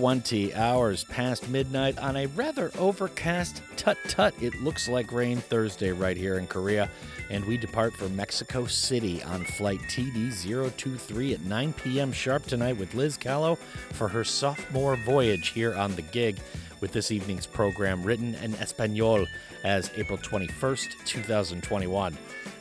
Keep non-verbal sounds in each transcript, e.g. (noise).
20 hours past midnight on a rather overcast tut tut. It looks like rain Thursday right here in Korea, and we depart for Mexico City on flight TD 023 at 9 p.m. sharp tonight with Lizz Kalo for her sophomore voyage here on the gig with this evening's program written in Espanol as April 21st, 2021.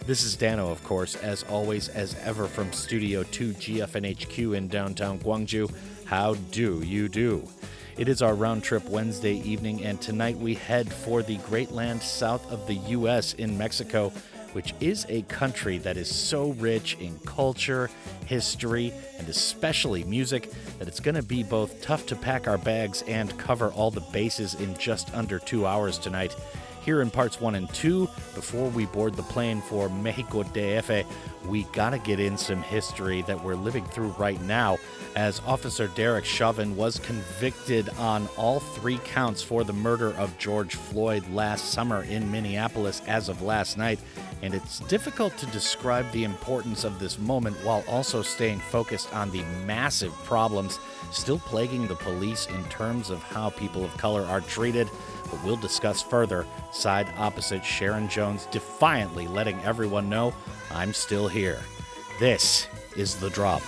This is Dano, of course, as always, as ever from Studio 2 GFNHQ in downtown Gwangju. How do you do? It is our round trip Wednesday evening, and tonight we head for the great land south of the U.S. in Mexico, which is a country that is so rich in culture, history, and especially music that it's going to be both tough to pack our bags and cover all the bases in just under two hours tonight. Here in parts one and two, before we board the plane for Mexico DF, we gotta get in some history that we're living through right now, as Officer Derek Chauvin was convicted on all three counts for the murder of George Floyd last summer in Minneapolis as of last night. And it's difficult to describe the importance of this moment while also staying focused on the massive problems still plaguing the police in terms of how people of color are treated but we'll discuss further. Side opposite Sharon Jones defiantly letting everyone know I'm still here. This is The Drop.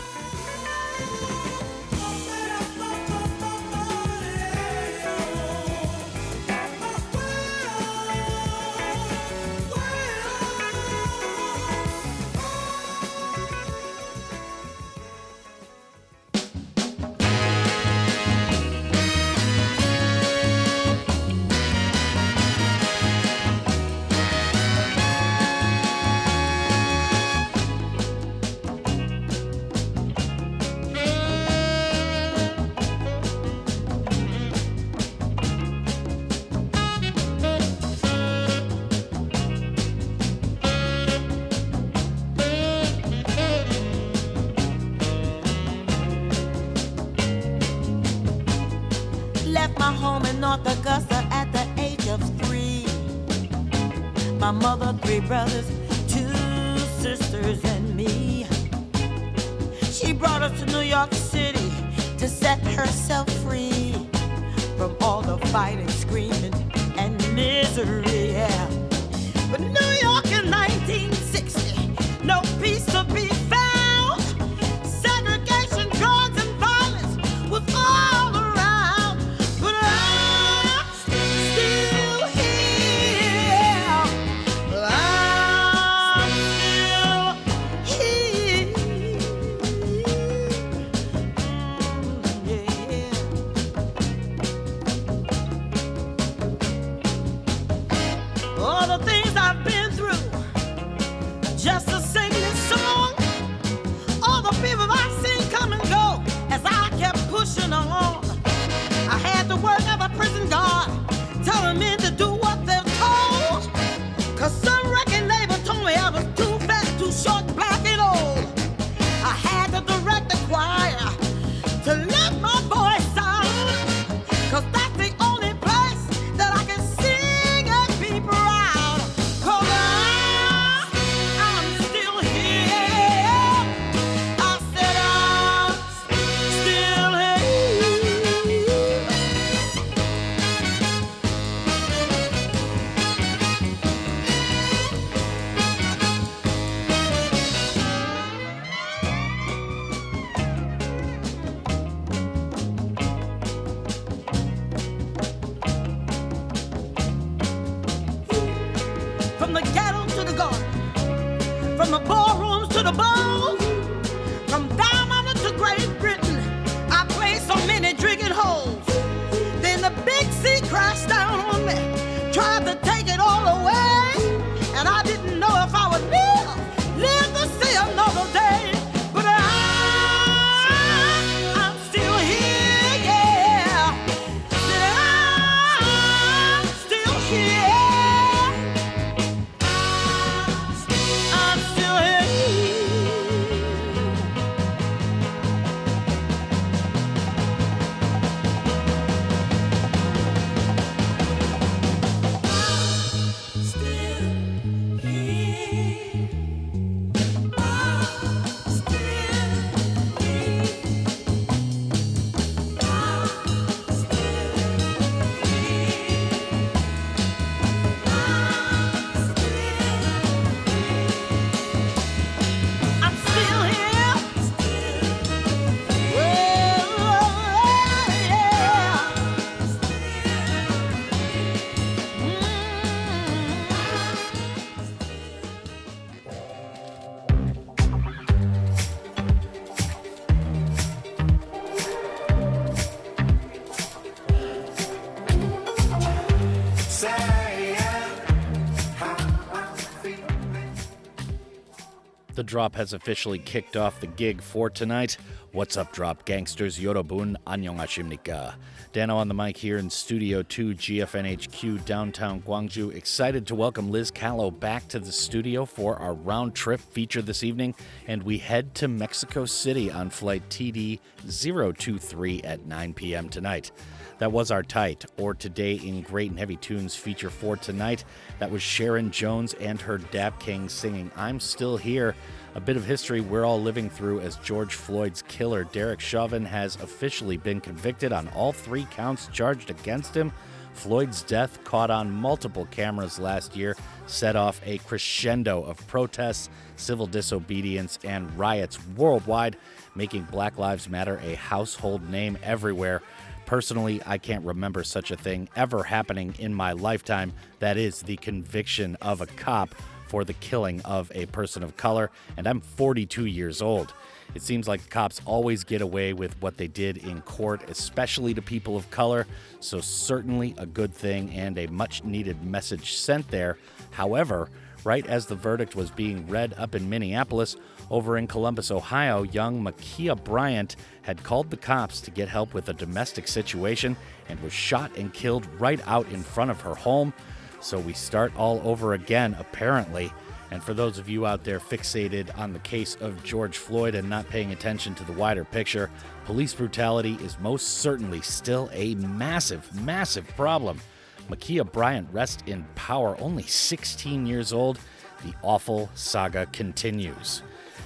Drop has officially kicked off the gig for tonight. What's up, drop gangsters? Yorobun, annyeonghasimnika. Dano on the mic here in Studio 2, GFNHQ, downtown Gwangju. Excited to welcome Lizz Kalo back to the studio for our round trip feature this evening. And we head to Mexico City on flight TD 023 at 9 p.m. tonight. That was our tight, or today in Great and Heavy Tunes feature for tonight. That was Sharon Jones and her Dap King singing I'm Still Here. A bit of history we're all living through as George Floyd's killer, Derek Chauvin, has officially been convicted on all three counts charged against him. Floyd's death, caught on multiple cameras last year, set off a crescendo of protests, civil disobedience, and riots worldwide, making Black Lives Matter a household name everywhere. Personally, I can't remember such a thing ever happening in my lifetime. That is the conviction of a cop for the killing of a person of color, and I'm 42 years old. It seems like the cops always get away with what they did in court, especially to people of color, so certainly a good thing and a much needed message sent there. However, right as the verdict was being read up in Minneapolis, over in Columbus, Ohio, young Ma'Khia Bryant had called the cops to get help with a domestic situation and was shot and killed right out in front of her home. So we start all over again, apparently. And for those of you out there fixated on the case of George Floyd and not paying attention to the wider picture, police brutality is most certainly still a massive, massive problem. Ma'Khia Bryant rests in power, only 16 years old. The awful saga continues.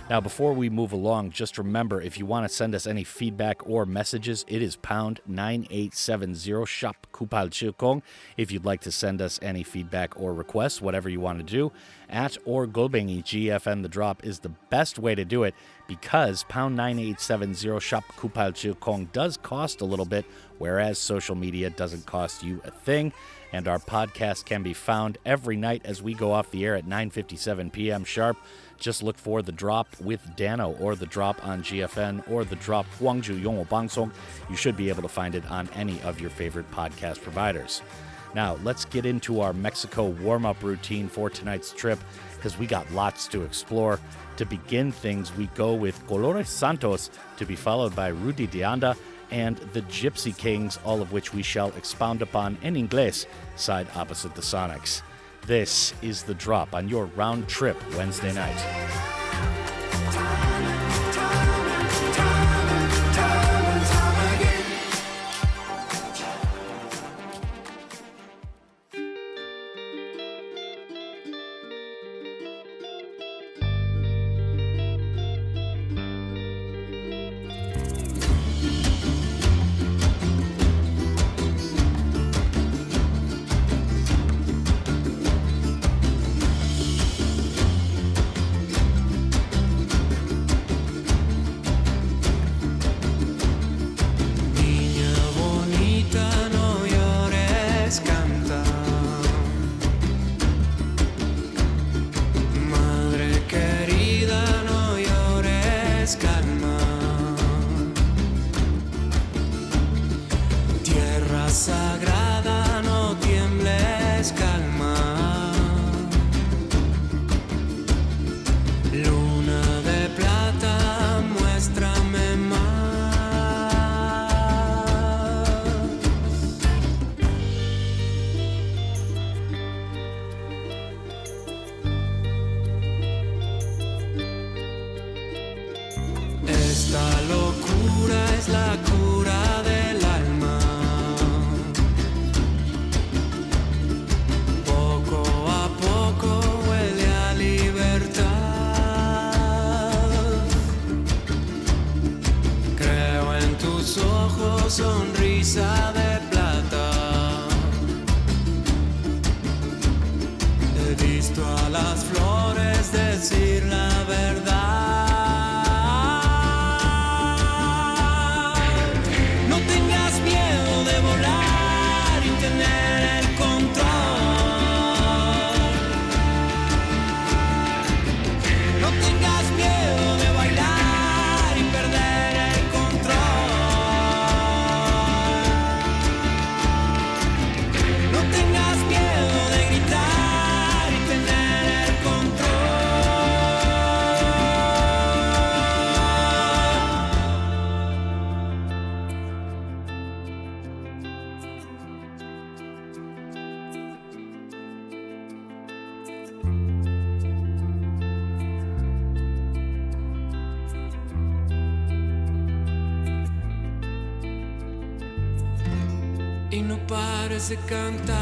Now, before we move along, just remember if you want to send us any feedback or messages, it is pound 9870 shop Kupal Chilkong. If you'd like to send us any feedback or requests, whatever you want to do, at or Golbengi GFN the drop is the best way to do it because pound 9870 shop Kupal Chilkong does cost a little bit, whereas social media doesn't cost you a thing and our podcast can be found every night as we go off the air at 9:57 p.m. sharp. Just look for The Drop with Dano or The Drop on GFN or The Drop Gwangju Yongwo Bangsong. You should be able to find it on any of your favorite podcast providers. Now, let's get into our Mexico warm up routine for tonight's trip because we got lots to explore. To begin things, we go with Colores Santos to be followed by Rudy de Anda and the Gipsy Kings, all of which we shall expound upon in English, side opposite the Sonics. This is The Drop on your round trip Wednesday night. De cantar,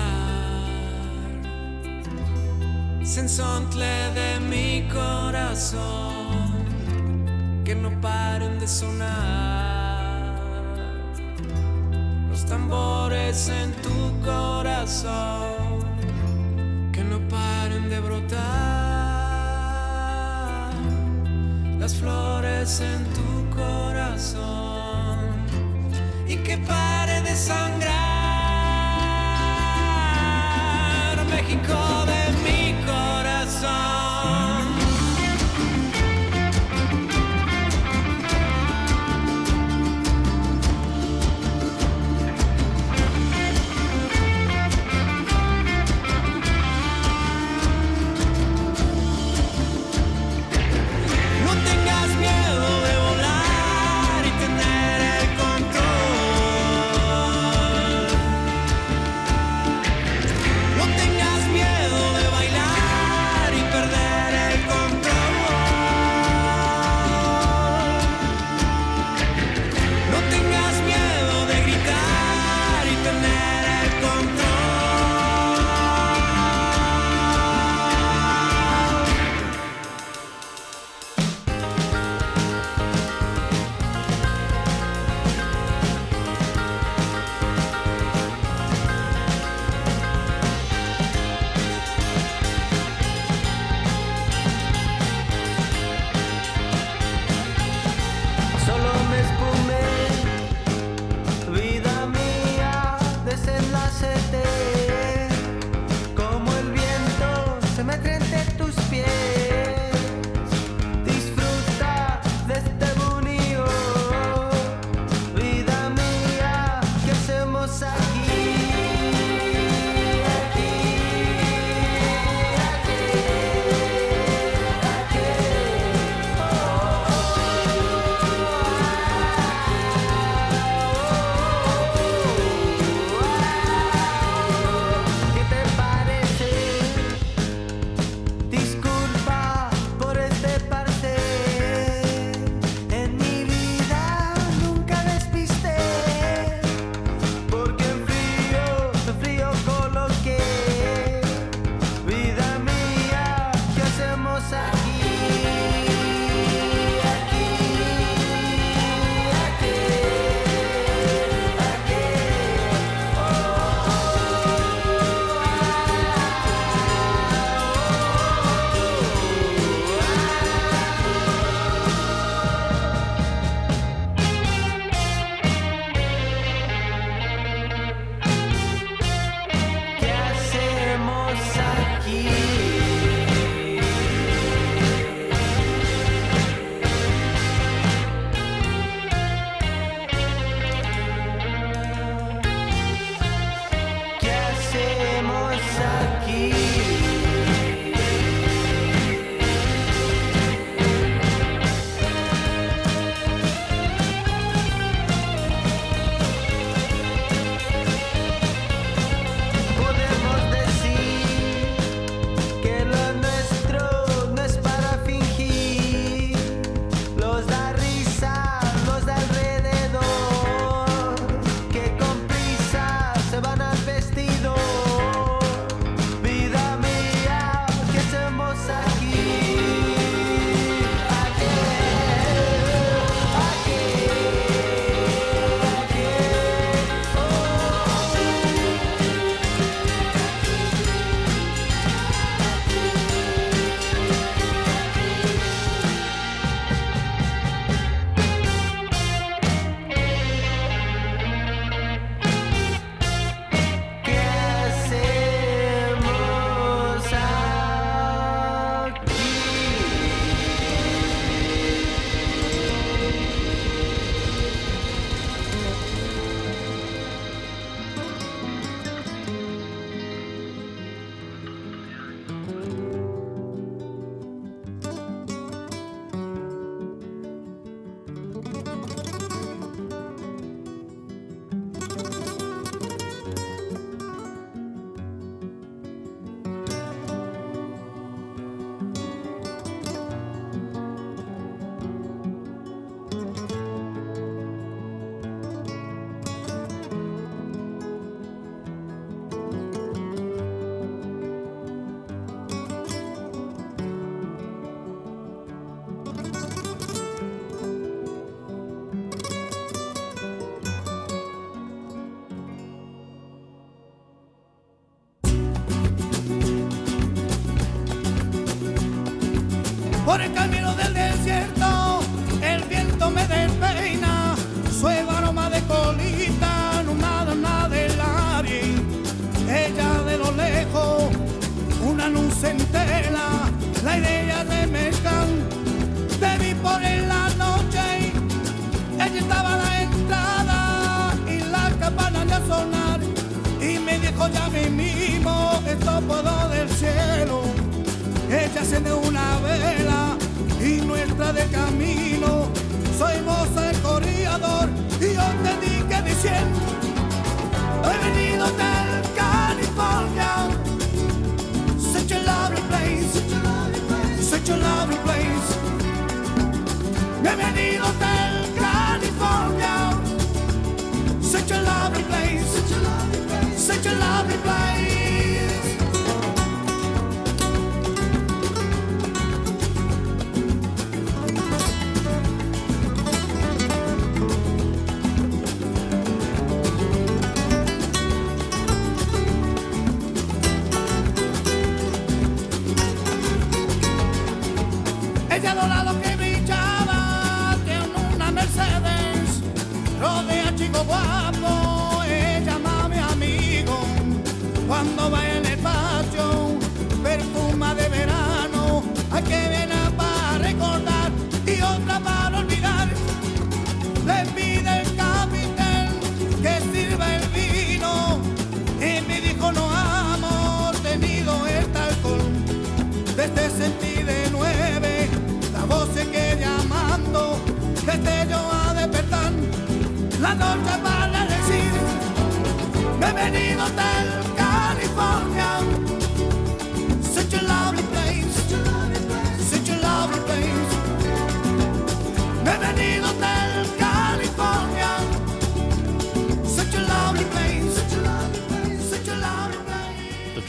sensontle de mi corazón, que no paren de sonar. Los tambores en tu corazón, que no paren de brotar. Las flores en tu corazón y que pare de sangrar. México. de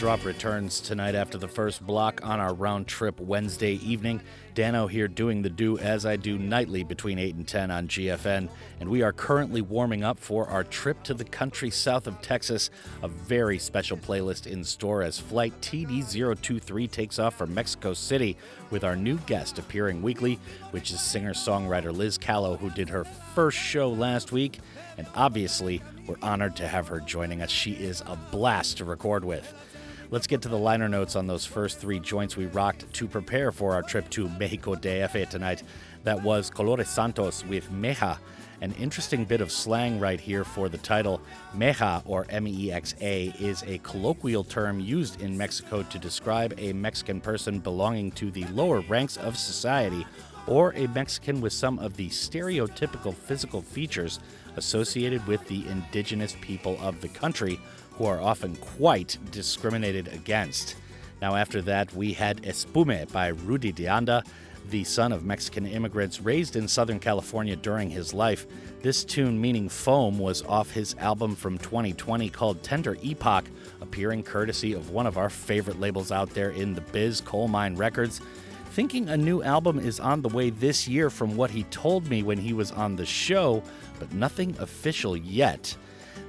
drop returns tonight after the first block on our round trip Wednesday evening. Dano here doing the do as I do nightly between 8 and 10 on GFN. And we are currently warming up for our trip to the country south of Texas. A very special playlist in store as Flight TD023 takes off for Mexico City with our new guest appearing weekly, which is singer songwriter Lizz Kalo, who did her first show last week. And obviously, we're honored to have her joining us. She is a blast to record with. Let's get to the liner notes on those first three joints we rocked to prepare for our trip to Mexico de DF tonight. That was Colores Santos with Mexa, an interesting bit of slang right here for the title. Mexa, or M E X A, is a colloquial term used in Mexico to describe a Mexican person belonging to the lower ranks of society or a Mexican with some of the stereotypical physical features associated with the indigenous people of the country, who are often quite discriminated against. Now, after that, we had Espume by Rudy de Anda, the son of Mexican immigrants raised in Southern California during his life. This tune, meaning foam, was off his album from 2020 called Tender Epoch, appearing courtesy of one of our favorite labels out there in the biz, Colemine Records thinking a new album is on the way this year from what he told me when he was on the show, but nothing official yet.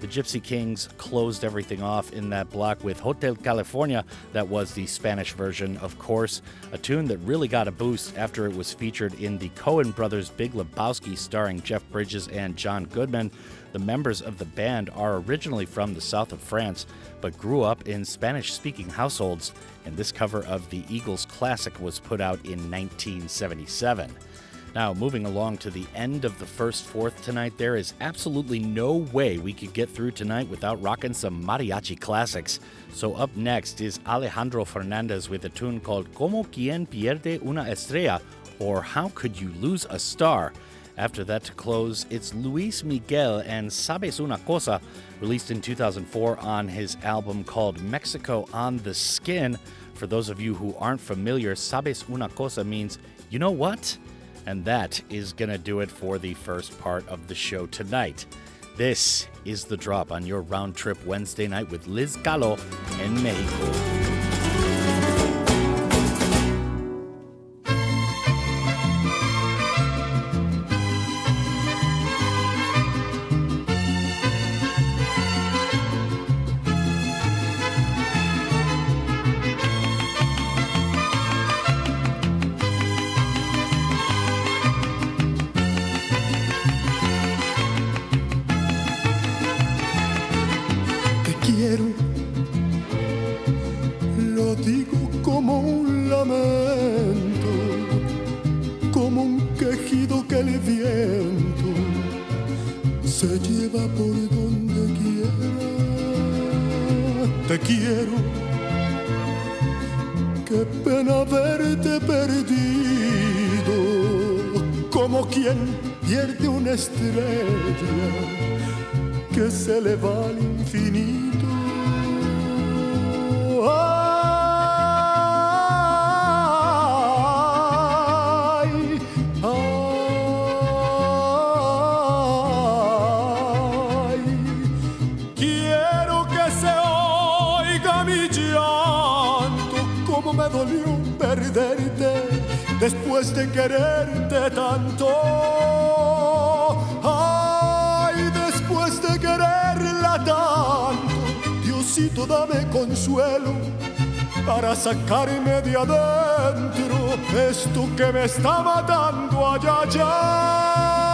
The Gipsy Kings closed everything off in that block with Hotel California, that was the Spanish version, of course, a tune that really got a boost after it was featured in the Coen Brothers Big Lebowski starring Jeff Bridges and John Goodman. The members of the band are originally from the south of France, but grew up in Spanish speaking households, and this cover of the Eagles classic was put out in 1977. Now, moving along to the end of the first fourth tonight, there is absolutely no way we could get through tonight without rocking some mariachi classics. So, up next is Alejandro Fernandez with a tune called Como quien pierde una estrella, or How Could You Lose a Star? After that, to close, it's Luis Miguel and Sabes Una Cosa, released in 2004 on his album called Mexico on the Skin. For those of you who aren't familiar, Sabes Una Cosa means, you know what? And that is going to do it for the first part of the show tonight. This is The Drop on your round trip Wednesday night with Lizz Kalo in Mexico. Se lleva por donde quiera. Te quiero, qué pena verte perdido, como quien pierde una estrella que se le va al infinito. Después de quererte tanto. Ay, después de quererla tanto, Diosito dame consuelo para sacarme de adentro esto que me está matando allá, allá.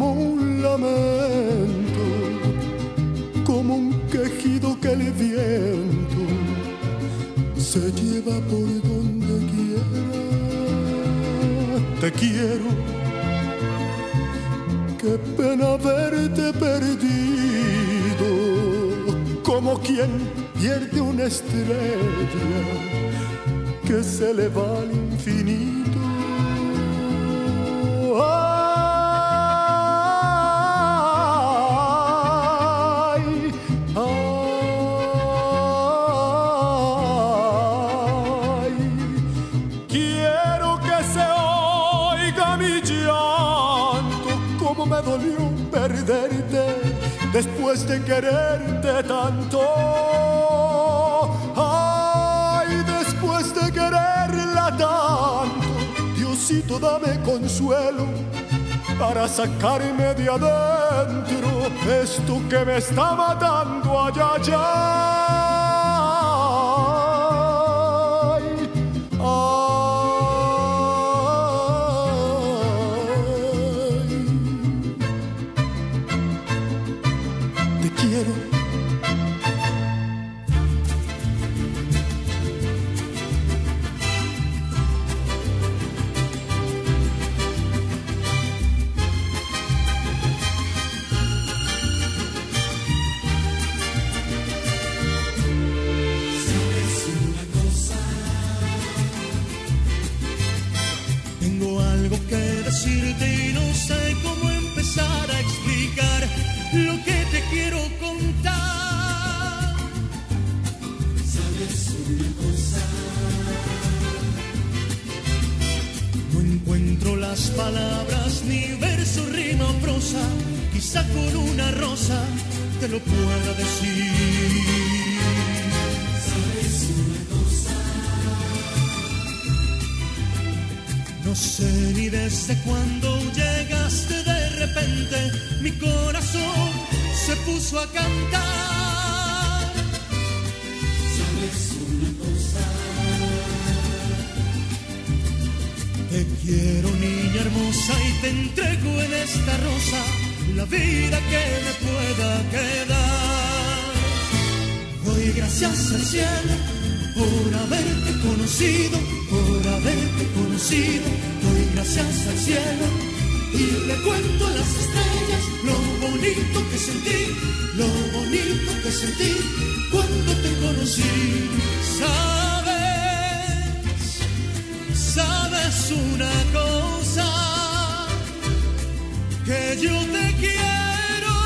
Como un lamento, como un quejido que el viento se lleva por donde quiera. Te quiero, qué pena verte perdido, como quien pierde una estrella que se le va al infinito. De quererte tanto. Ay, después de quererla tanto, Diosito dame consuelo para sacarme de adentro esto que me está matando allá, allá. Palabras ni verso, rima o prosa. Quizá con una rosa te lo pueda decir. ¿Sabes una cosa? No sé ni desde cuándo llegaste de repente, mi corazón se puso a cantar. Quiero niña hermosa y te entrego en esta rosa la vida que me pueda quedar. Doy gracias al cielo por haberte conocido, por haberte conocido. Doy gracias al cielo y le cuento a las estrellas lo bonito que sentí, lo bonito que sentí cuando te conocí. Una cosa que yo te quiero,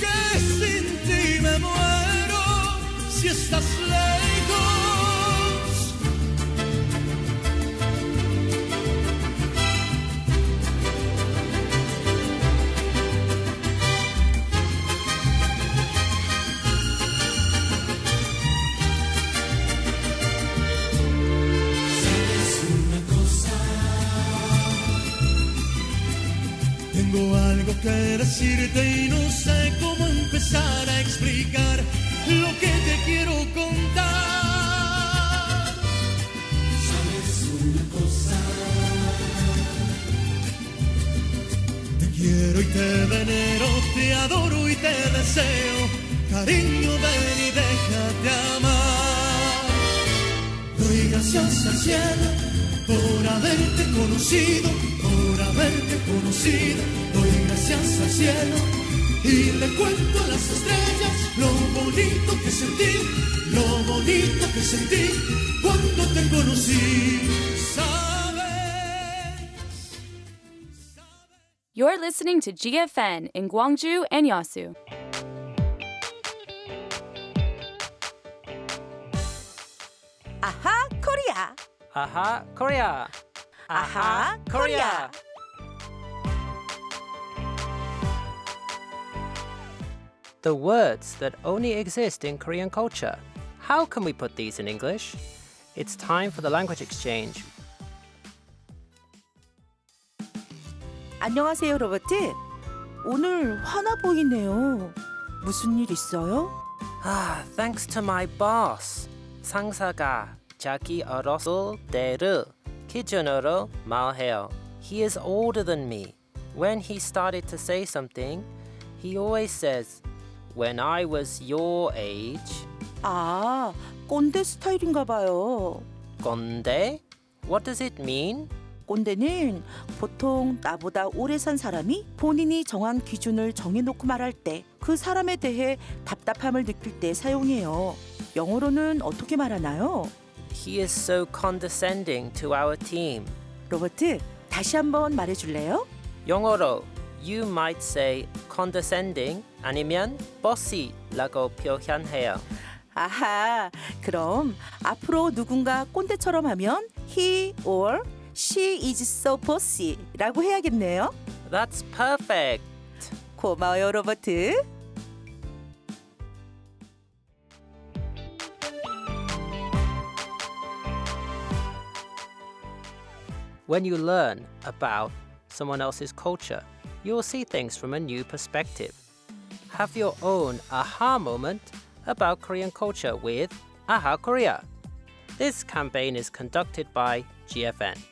que sin ti me muero si estás Que decirte y no sé cómo empezar a explicar lo que te quiero contar. ¿Sabes una cosa? Te quiero y te venero, te adoro y te deseo. Cariño, ven y déjate amar. Doy gracias al cielo por haberte conocido, por haberte conocido y le cuento las estrellas bonito que bonito que You're listening to GFN in Gwangju and Yasu. Aha, Korea. Aha, Korea. Aha, Korea. Aha, Korea. The words that only exist in Korean culture. How can we put these in English? It's time for the language exchange. 안녕하세요 로버트 오늘 화나 보이네요 무슨 일 있어요? Ah, thanks to my boss. 상사가 자기 어렸을 때를 기준으로 말해요. He is older than me. When he started to say something, he always says, When I was your age. 아 꼰대 스타일인가 봐요 건데? What does it mean? 꼰대는 보통 나보다 오래 산 사람이 본인이 정한 기준을 정해놓고 말할 때 그 사람에 대해 답답함을 느낄 때 사용해요 영어로는 어떻게 말하나요? He is so condescending to our team. 로버트 다시 한번 말해줄래요? 영어로 you might say condescending 아니면 bossy라고 표현해요. 아하, 그럼 앞으로 누군가 꼰대처럼 하면 he or she is so bossy라고 해야겠네요. That's perfect. 고마워요, 로버트. When you learn about someone else's culture, you will see things from a new perspective. Have your own aha moment about Korean culture with Aha Korea. This campaign is conducted by GFN.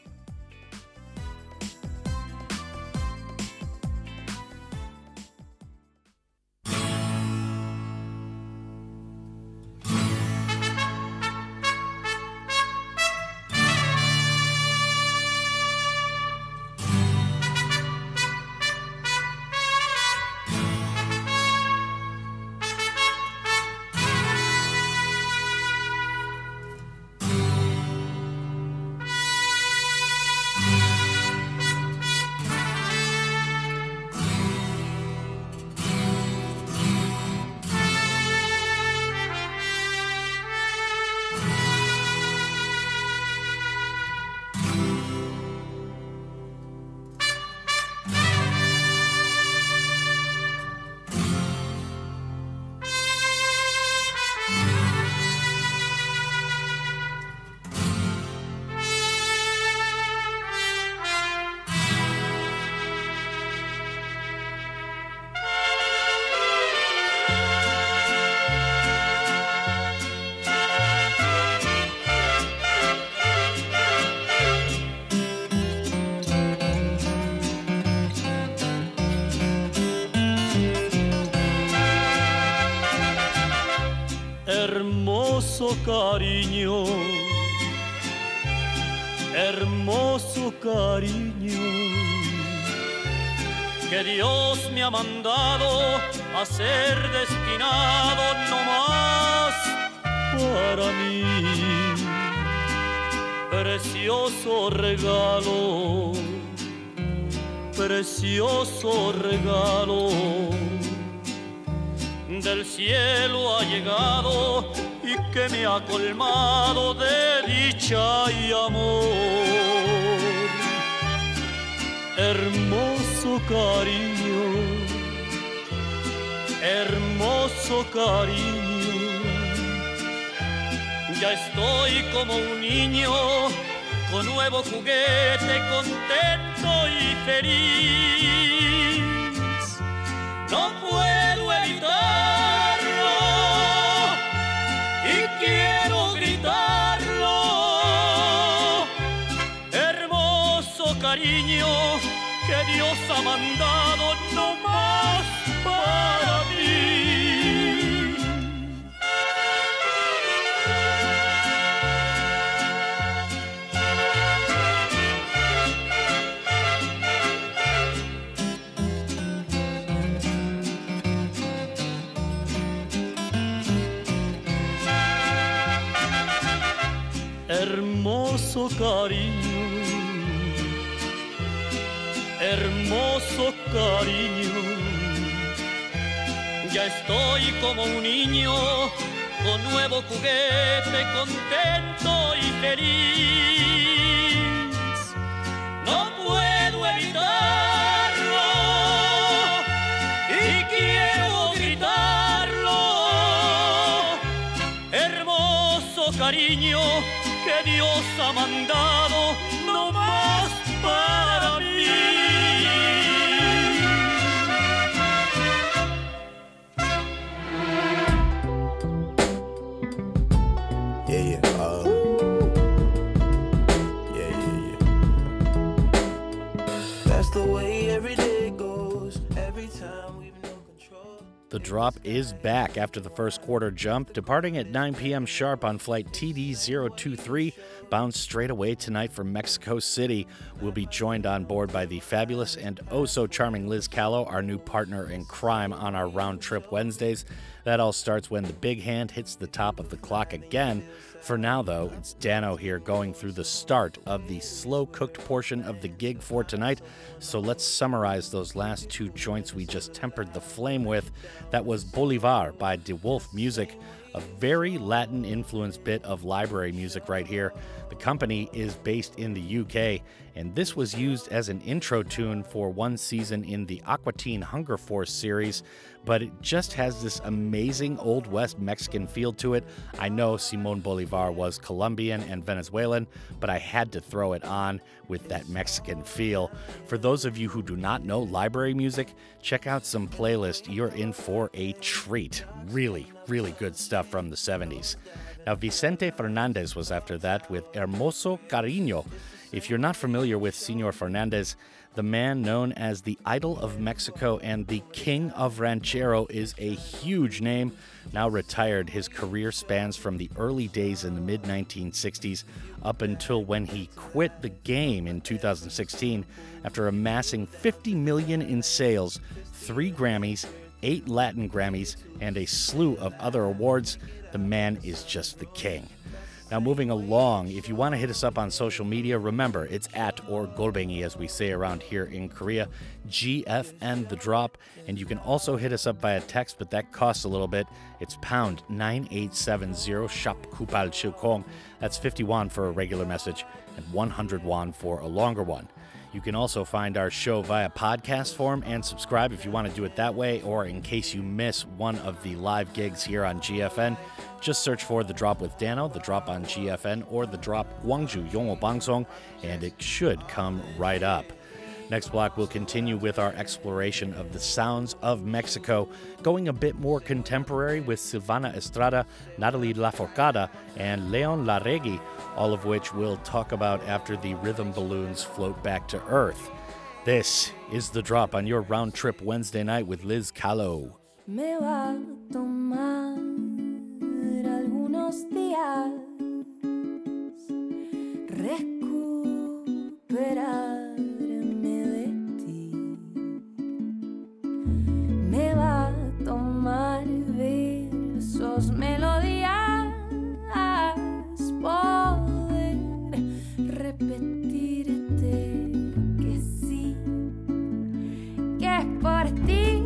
Cariño que Dios ha mandado drop is back after the first quarter jump, departing at 9 p.m. sharp on flight TD 023, bound straight away tonight from Mexico City. We'll be joined on board by the fabulous and oh so charming Lizz Kalo, our new partner in crime on our round trip Wednesdays. That all starts when the big hand hits the top of the clock again. For now, though, it's Dano here going through the start of the slow cooked portion of the gig for tonight. So let's summarize those last two joints we just tempered the flame with. That was Bolivar by DeWolfe Music, a very Latin influenced bit of library music right here. The company is based in the UK, and this was used as an intro tune for one season in the Aqua Teen Hunger Force series, but it just has this amazing Old West Mexican feel to it. I know Simon Bolivar was Colombian and Venezuelan, but I had to throw it on with that Mexican feel. For those of you who do not know library music, check out some playlist. You're in for a treat. Really, really good stuff from the 70s. Now, Vicente Fernandez was after that with Hermoso Cariño. If you're not familiar with Senor Fernandez, the man known as the Idol of Mexico and the King of Ranchero is a huge name. Now retired, his career spans from the early days in the mid 1960s up until when he quit the game in 2016 after amassing 50 million in sales, 3 Grammys, 8 Latin Grammys, and a slew of other awards. The man is just the king. Now, moving along, if you want to hit us up on social media, remember it's at or Golbengi, as we say around here in Korea, GFN The Drop. And you can also hit us up via text, but that costs a little bit. It's pound 9870 shop kupal chilkong. That's 50 won for a regular message and 100 won for a longer one. You can also find our show via podcast form and subscribe if you want to do it that way, or in case you miss one of the live gigs here on GFN, just search for The Drop with Dano, The Drop on GFN, or The Drop Gwangju Yongo Bangsong, and it should come right up. Next block, we'll continue with our exploration of the sounds of Mexico, going a bit more contemporary with Silvana Estrada, Natalia Lafourcade, and Leon Larregui, all of which we'll talk about after the rhythm balloons float back to Earth. This is The Drop on your round trip Wednesday night with Lizz Kalo. Algunos días recuperarme de ti. Me va a tomar versos, melodías, poder repetirte que sí que por ti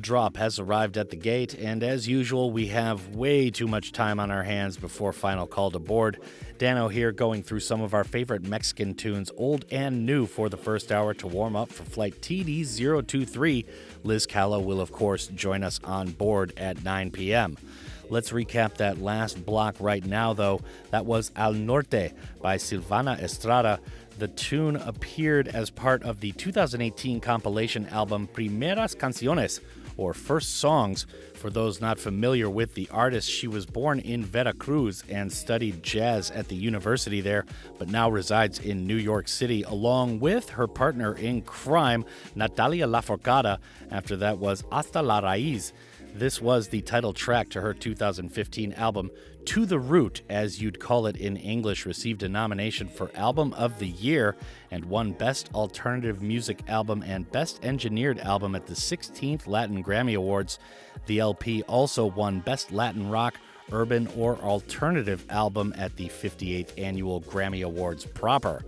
drop has arrived at the gate, and as usual, we have way too much time on our hands before final call to board. Dano here going through some of our favorite Mexican tunes, old and new, for the first hour to warm up for flight TD023. Lizz Kalo will, of course, join us on board at 9 p.m. Let's recap that last block right now, though. That was Al Norte by Silvana Estrada. The tune appeared as part of the 2018 compilation album Primeras Canciones, or First Songs. For those not familiar with the artist, she was born in Veracruz and studied jazz at the university there, but now resides in New York City along with her partner in crime, Natalia Lafourcade. After that was Hasta la Raíz. This was the title track to her 2015 album, To the Root, as you'd call it in English, received a nomination for Album of the Year and won Best Alternative Music Album and Best Engineered Album at the 16th Latin Grammy Awards. The LP also won Best Latin Rock, Urban, or Alternative Album at the 58th Annual Grammy Awards proper.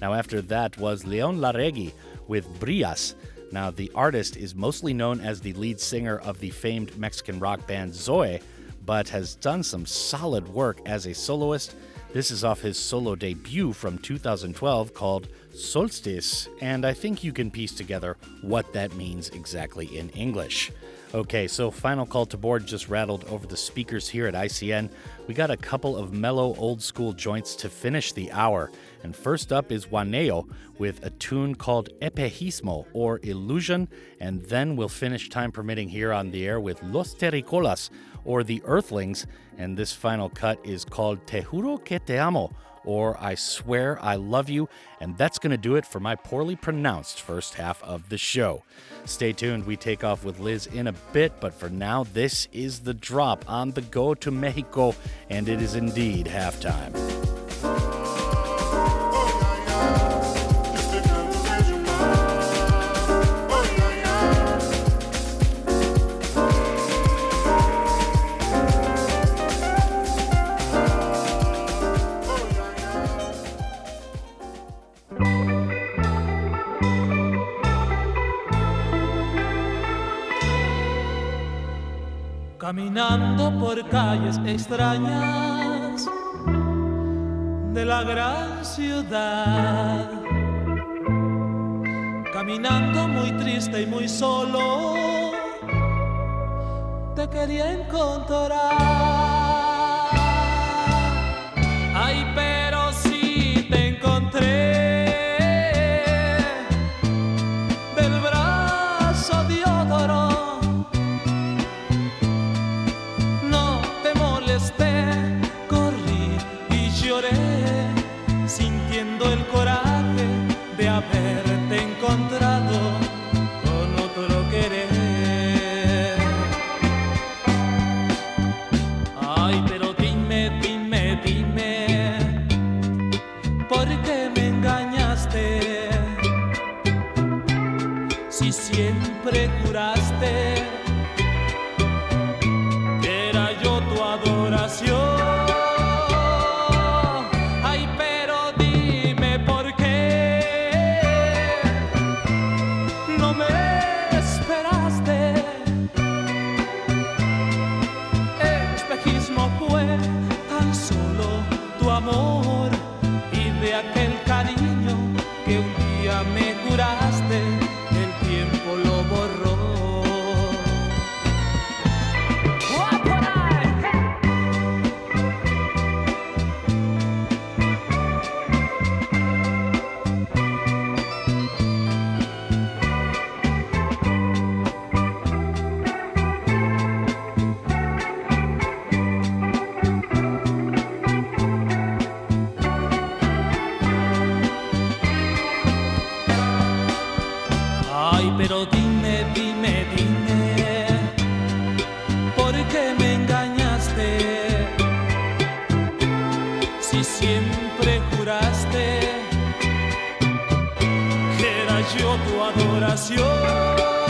Now, after that was Leon Larregui with Brillas. Now, the artist is mostly known as the lead singer of the famed Mexican rock band Zoe, but has done some solid work as a soloist. This is off his solo debut from 2012 called Solstis, and I think you can piece together what that means exactly in English. Okay, so final call to board just rattled over the speakers here at ICN. We got a couple of mellow old school joints to finish the hour. And first up is Juanello with a tune called Epejismo or Illusion. And then we'll finish time permitting here on the air with Los Terricolas or The Earthlings. And this final cut is called Te Juro que Te Amo or I Swear I Love You. And that's going to do it for my poorly pronounced first half of the show. Stay tuned. We take off with Lizz in a bit, but for now, this is the drop on the go to Mexico, and it is indeed halftime. Caminando por calles extrañas de la gran ciudad. Caminando muy triste y muy solo, te quería encontrar. haber tu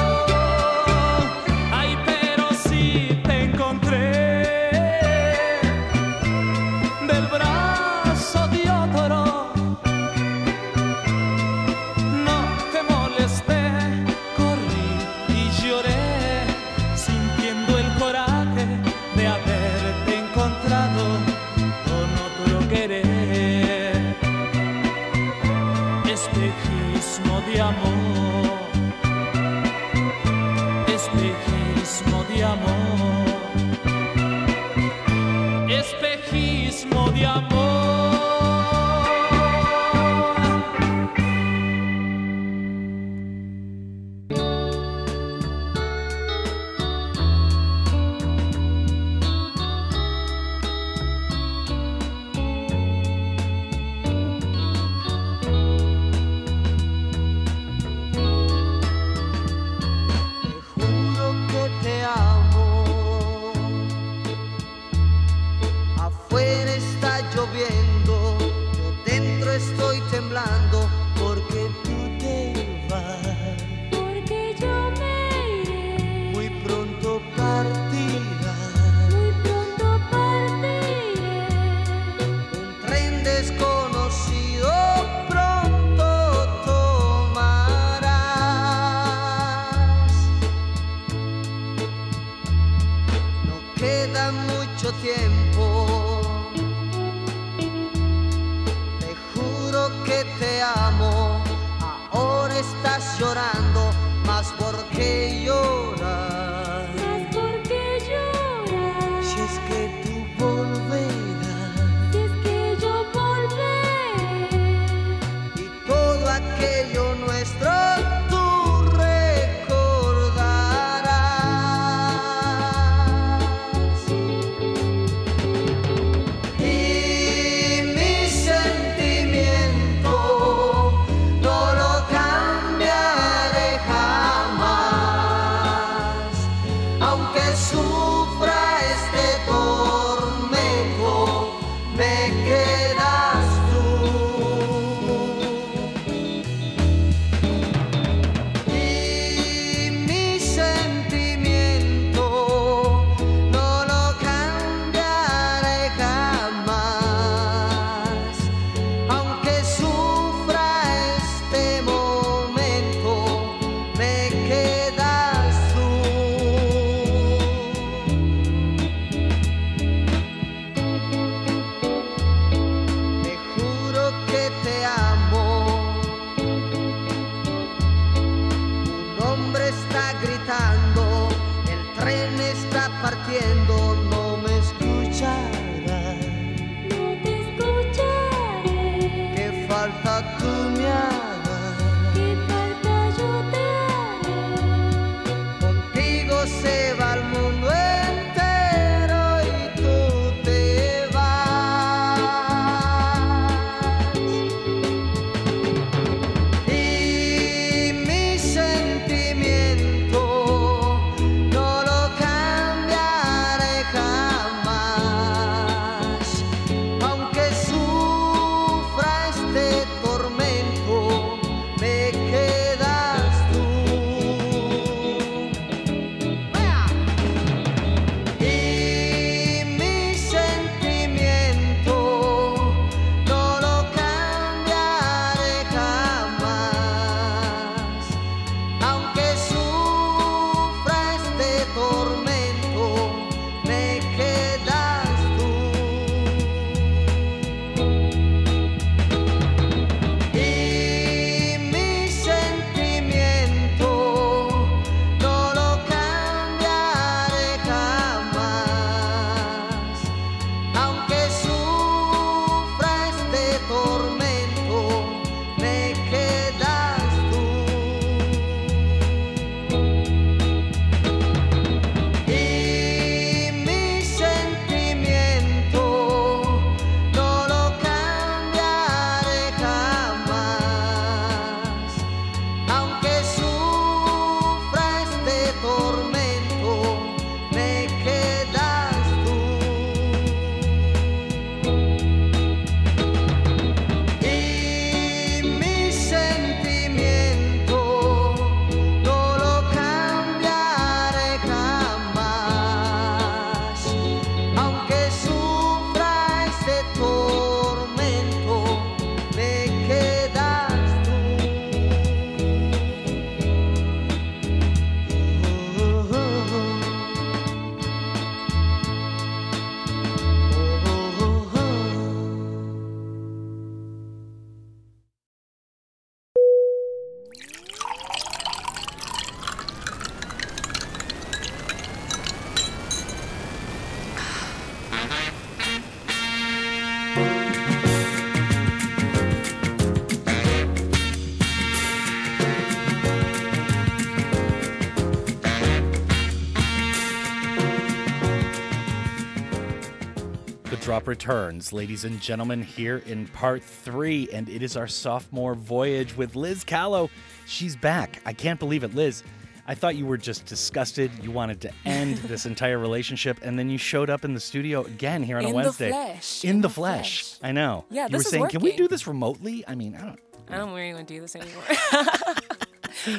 Drop returns, ladies and gentlemen, here in part three, and it is our sophomore voyage with Lizz Kalo. She's back. I can't believe it, Liz. I thought you were just disgusted. You wanted to end (laughs) this entire relationship, and then you showed up in the studio again here on In a the Wednesday. flesh. In, the, flesh. I know. Yeah, you this were is saying, can we do this remotely? I mean, I don't. I don't really want to do this anymore. (laughs)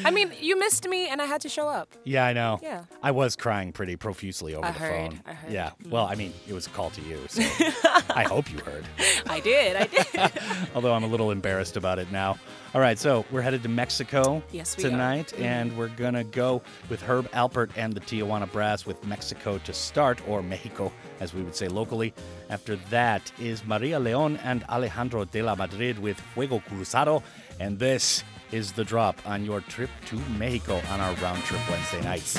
I mean, you missed me and I had to show up. Yeah, I know. Yeah. I was crying pretty profusely over I the heard, phone. I heard. Yeah. Mm. Well, I mean, it was a call to you, so (laughs) I hope you heard. I did, I did. (laughs) Although I'm a little embarrassed about it now. All right, so we're headed to Mexico Yes, tonight, Mhm. and we're gonna go with Herb Alpert and the Tijuana Brass with Mexico to start, or Mexico, as we would say locally. After that is Maria Leon and Alejandro de la Madrid with Fuego Cruzado, and this is the drop on your trip to Mexico on our round trip Wednesday nights.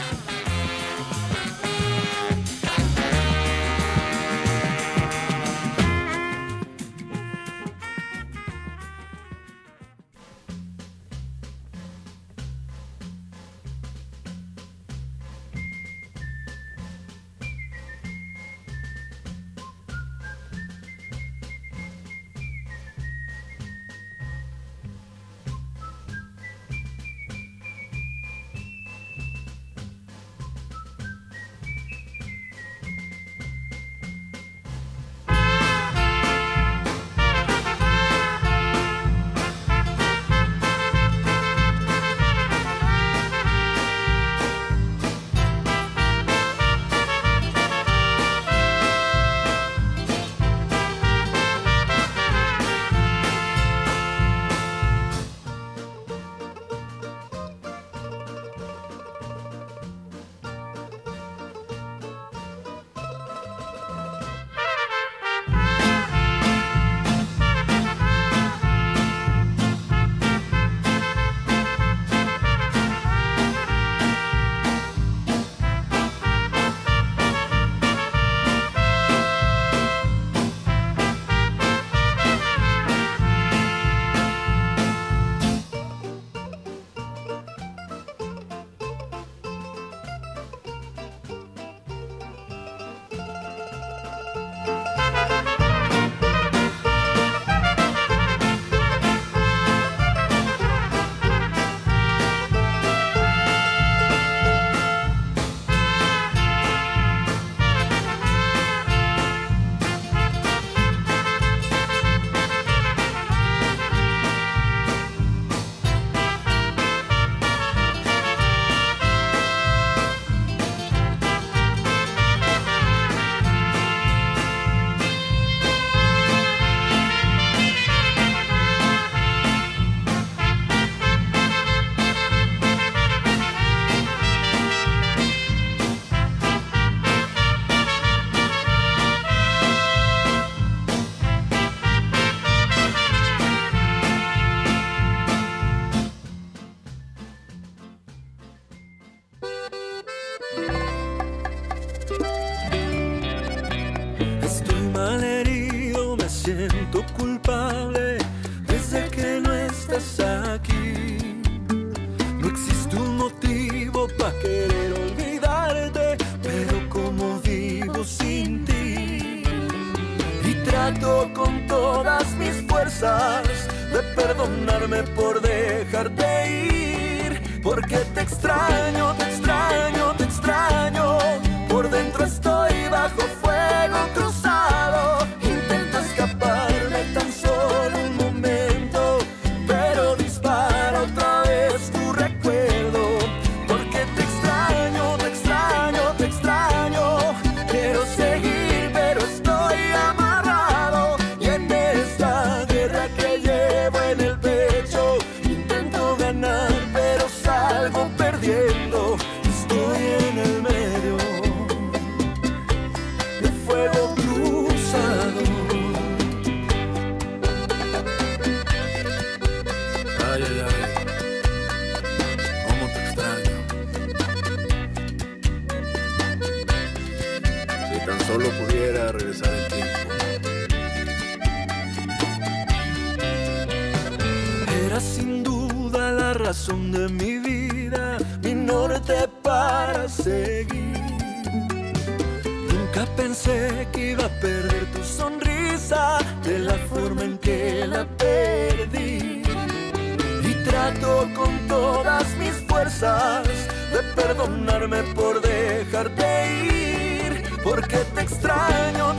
Te extraño,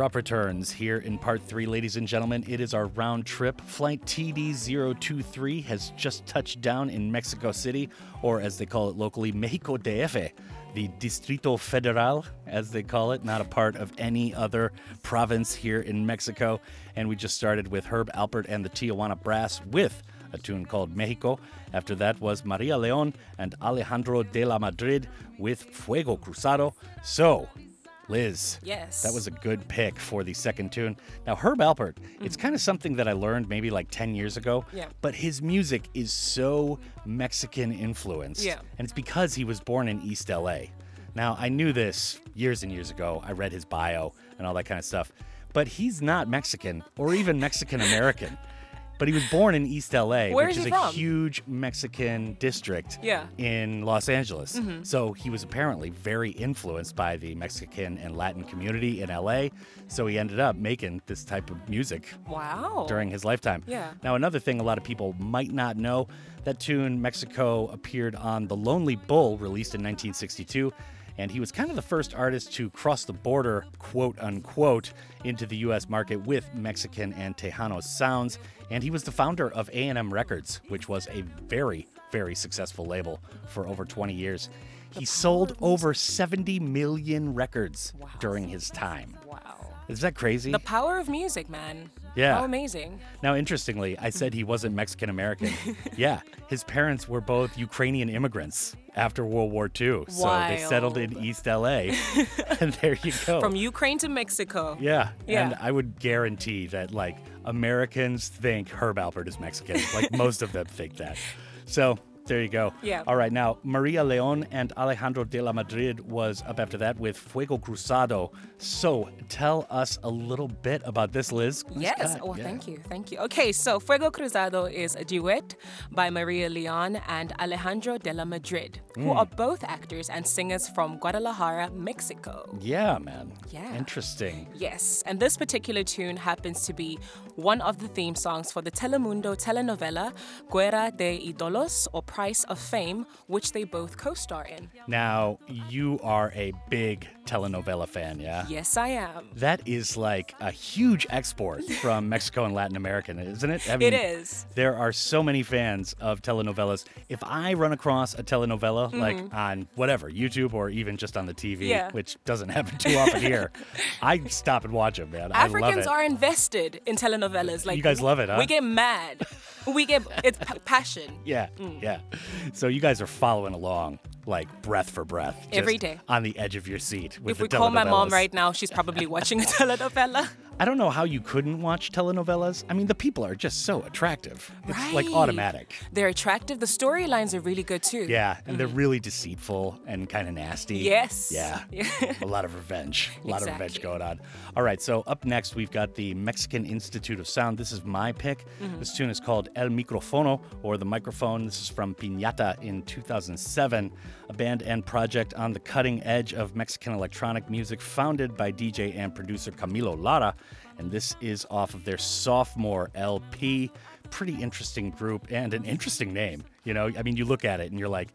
drop returns here in part three, ladies and gentlemen. It is our round trip. Flight TD023 has just touched down in Mexico City, or as they call it locally, Mexico DF, the Distrito Federal, as they call it, not a part of any other province here in Mexico. And we just started with Herb Alpert and the Tijuana Brass with a tune called Mexico. After that was Maria Leon and Alejandro de la Madrid with Fuego Cruzado. So, Lizz. Yes. That was a good pick for the second tune. Now, Herb Alpert, it's mm-hmm. kind of something that I learned maybe like 10 years ago. Yeah. But his music is so Mexican influenced. Yeah. And it's because he was born in East LA. Now, I knew this years and years ago. I read his bio and all that kind of stuff. But he's not Mexican or even Mexican American. But he was born in East LA, Where which is is a huge Mexican district Yeah. in Los Angeles. Mhm. So he was apparently very influenced by the Mexican and Latin community in LA. So he ended up making this type of music Wow. during his lifetime. Yeah. Now, another thing a lot of people might not know that tune, Mexico, appeared on The Lonely Bull, released in 1962. And he was kind of the first artist to cross the border, quote unquote, into the U.S. market with Mexican and Tejano sounds. And he was the founder of A&M Records, which was a very, very successful label for over 20 years. He sold over 70 million records during his time. Wow. Is that crazy? The power of music, man. Yeah. How amazing. Now, interestingly, I said he wasn't Mexican American. (laughs) yeah, his parents were both Ukrainian immigrants after World War II. So they settled in East LA. (laughs) and there you go. From Ukraine to Mexico. yeah. Yeah. And I would guarantee that, like, Americans think Herb Alpert is Mexican. (laughs) like, most of them think that. So there you go. Yeah. All right. Now, Maria Leon and Alejandro de la Madrid was up after that with Fuego Cruzado. So tell us a little bit about this, Lizz. Nice Yes. cut. Oh, Yeah. thank you. Thank you. Okay, so Fuego Cruzado is a duet by Maria Leon and Alejandro de la Madrid, who Mm. are both actors and singers from Guadalajara, Mexico. Yeah, man. Yeah. Interesting. Yes, and this particular tune happens to be one of the theme songs for the Telemundo telenovela Guerra de Ídolos or Price of Fame, which they both co star in. Now, you are a big telenovela fan, yeah? Yes, I am. That is like a huge export from Mexico and Latin America, isn't it? I It is. There are so many fans of telenovelas. If I run across a telenovela, like Mhm. on whatever, YouTube or even just on the TV, Yeah. which doesn't happen too often here, (laughs) I stop and watch them, man. I love Africans are invested in telenovelas. Like You guys love it, huh? We get mad. we get it's p- passion. (laughs) Yeah, Mm. yeah. So you guys are following along, like breath for breath, just Every day. on the edge of your seat. With if we call my mom right now, she's probably watching a (laughs) telenovela. I don't know how you couldn't watch telenovelas. I mean, the people are just so attractive. It's like automatic. They're attractive. The storylines are really good too. Yeah, and they're really deceitful and kind of nasty. Yes. (laughs) Yeah. A lot of revenge. A lot of revenge going on. All right, so up next, we've got the Mexican Institute of Sound. This is my pick. Mhm. This tune is called El Microfono, or The Microphone. This is from Piñata in 2007, a band and project on the cutting edge of Mexican electronic music, founded by DJ and producer Camilo Lara. And this is off of their sophomore LP. Pretty interesting group and an interesting name. You know, I mean, you look at it and you're like,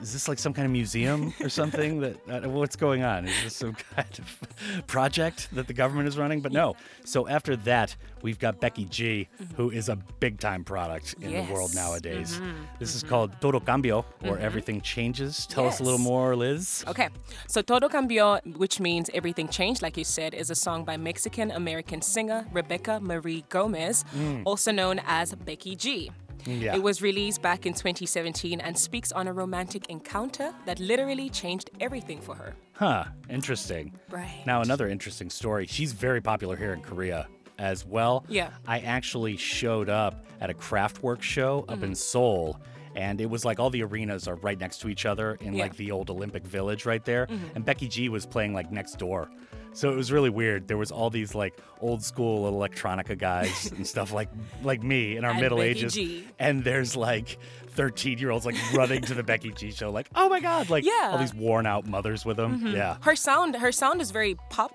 is this like some kind of museum or something that uh, what's going on? Is this some (laughs) kind of project that the government is running? But no. So after that, we've got Becky G, who is a big time product in the world Yes. nowadays. Mhm, This is called Todo Cambio, or Mhm. Everything Changes. Tell us a little more, Lizz. Okay, so Todo Cambió, which means everything changed, like you said, is a song by Mexican American singer Rebecca Marie Gomez, Mm. also known as Becky G. Yeah. It was released back in 2017 and speaks on a romantic encounter that literally changed everything for her. Huh, interesting. Right. Now, another interesting story. She's very popular here in Korea as well. Yeah. I actually showed up at a Kraftwerk show up Mm-hmm. in Seoul. And it was like all the arenas are right next to each other in Yeah. like the old Olympic Village right there. Mhm. And Becky G was playing like next door. So it was really weird. There was all these like old school electronica guys (laughs) and stuff like like me in our And middle Becky ages. G. And there's like 13 year olds like running to the Becky G show, like, oh my God, like Yeah. all these worn out mothers with them. Mhm. Yeah. Her sound, her sound is very pop.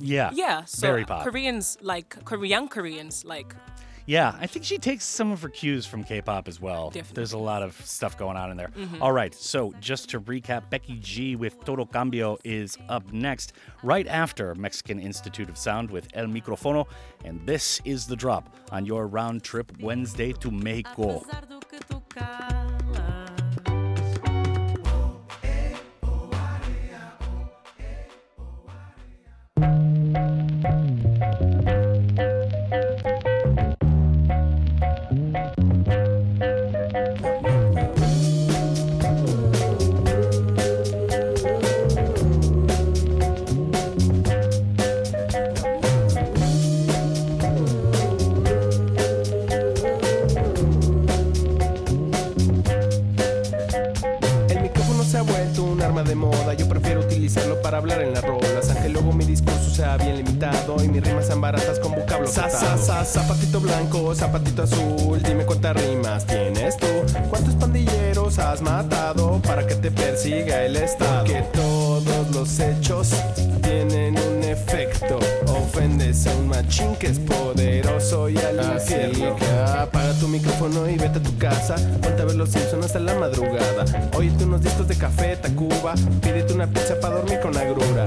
Yeah. Yeah. So Very pop. Koreans like Korean Koreans like Yeah, I think she takes some of her cues from K-pop as well. Definitely. There's a lot of stuff going on in there. Mhm. All right, so just to recap, Becky G with Todo Cambio is up next, right after Mexican Institute of Sound with El Microfono, and this is the drop on your round trip Wednesday to Mexico. Hablar en las rolas. Aunque luego mi discurso sea bien limitado y mis rimas sean baratas con vocablos sa, sa, sa, Zapatito blanco, zapatito azul. Dime cuántas rimas tienes tú. ¿Cuántos pandilleros has matado para que te persiga el Estado? Que todos los hechos tienen un Ofendes a un machín que es poderoso y al Así infierno. que apaga tu micrófono y vete a tu casa. Ponte a ver los Simpsons hasta la madrugada. Óyete unos discos de café, Tacuba. Pídete una pizza para dormir con agrura.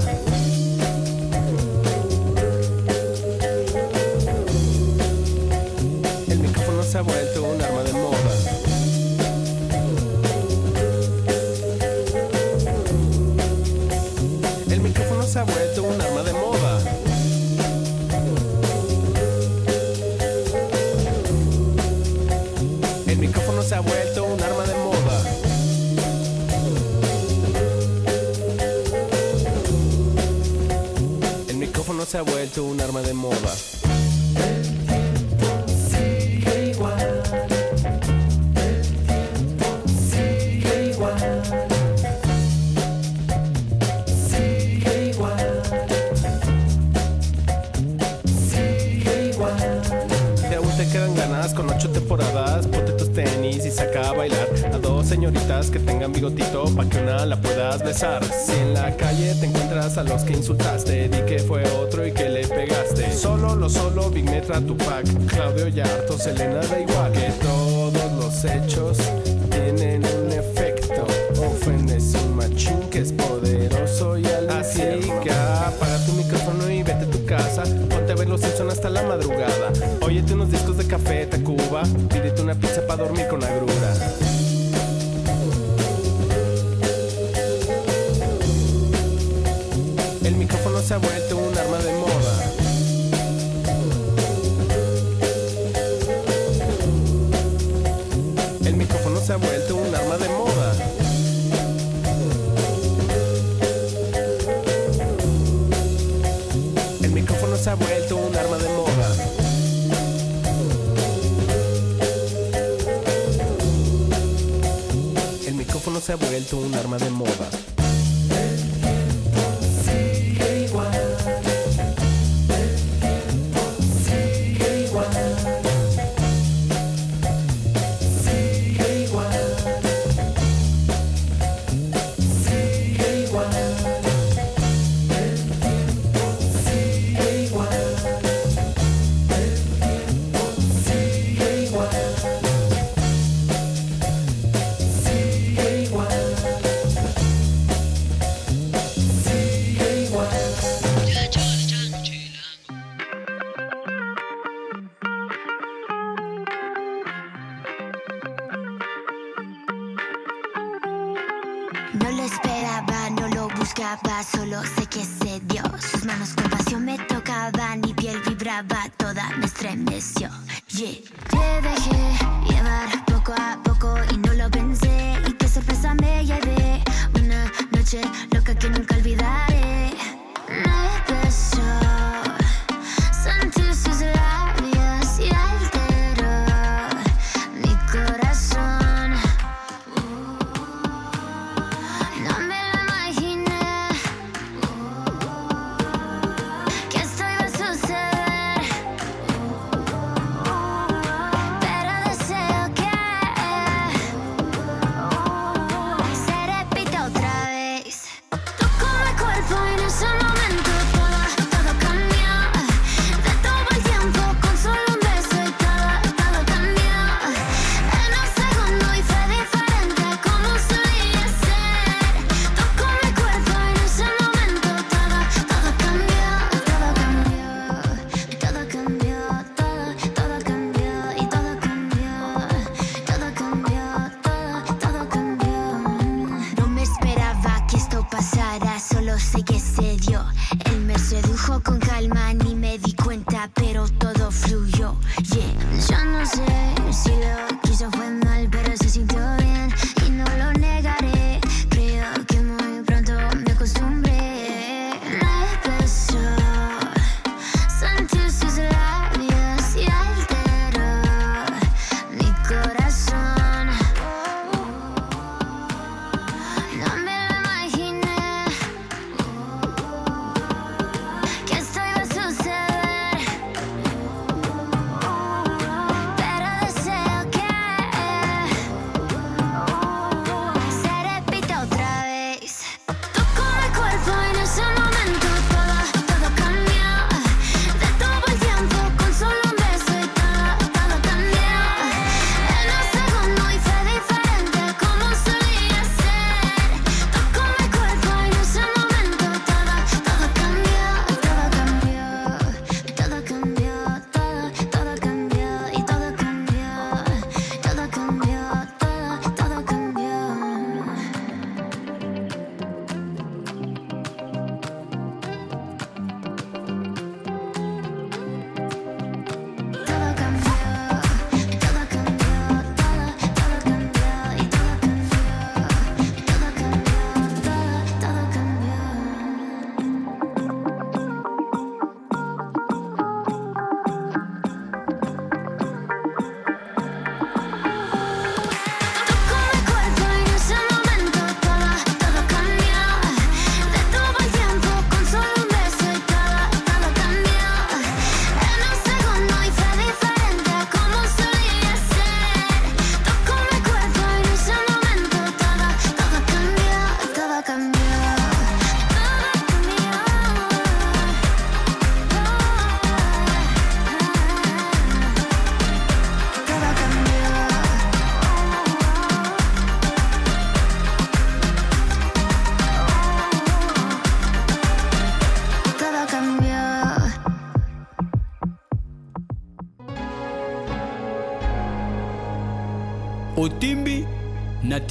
Aún te quedan ganas con ocho temporadas, ponte tus tenis y saca a bailar a dos señoritas que tengan bigotito pa' que una la puedas besar. Si en la calle te encuentras a los que insultaste, Solo lo solo, Big Metra, Tupac, Claudio Yarto, Selena, da igual. Que todos los hechos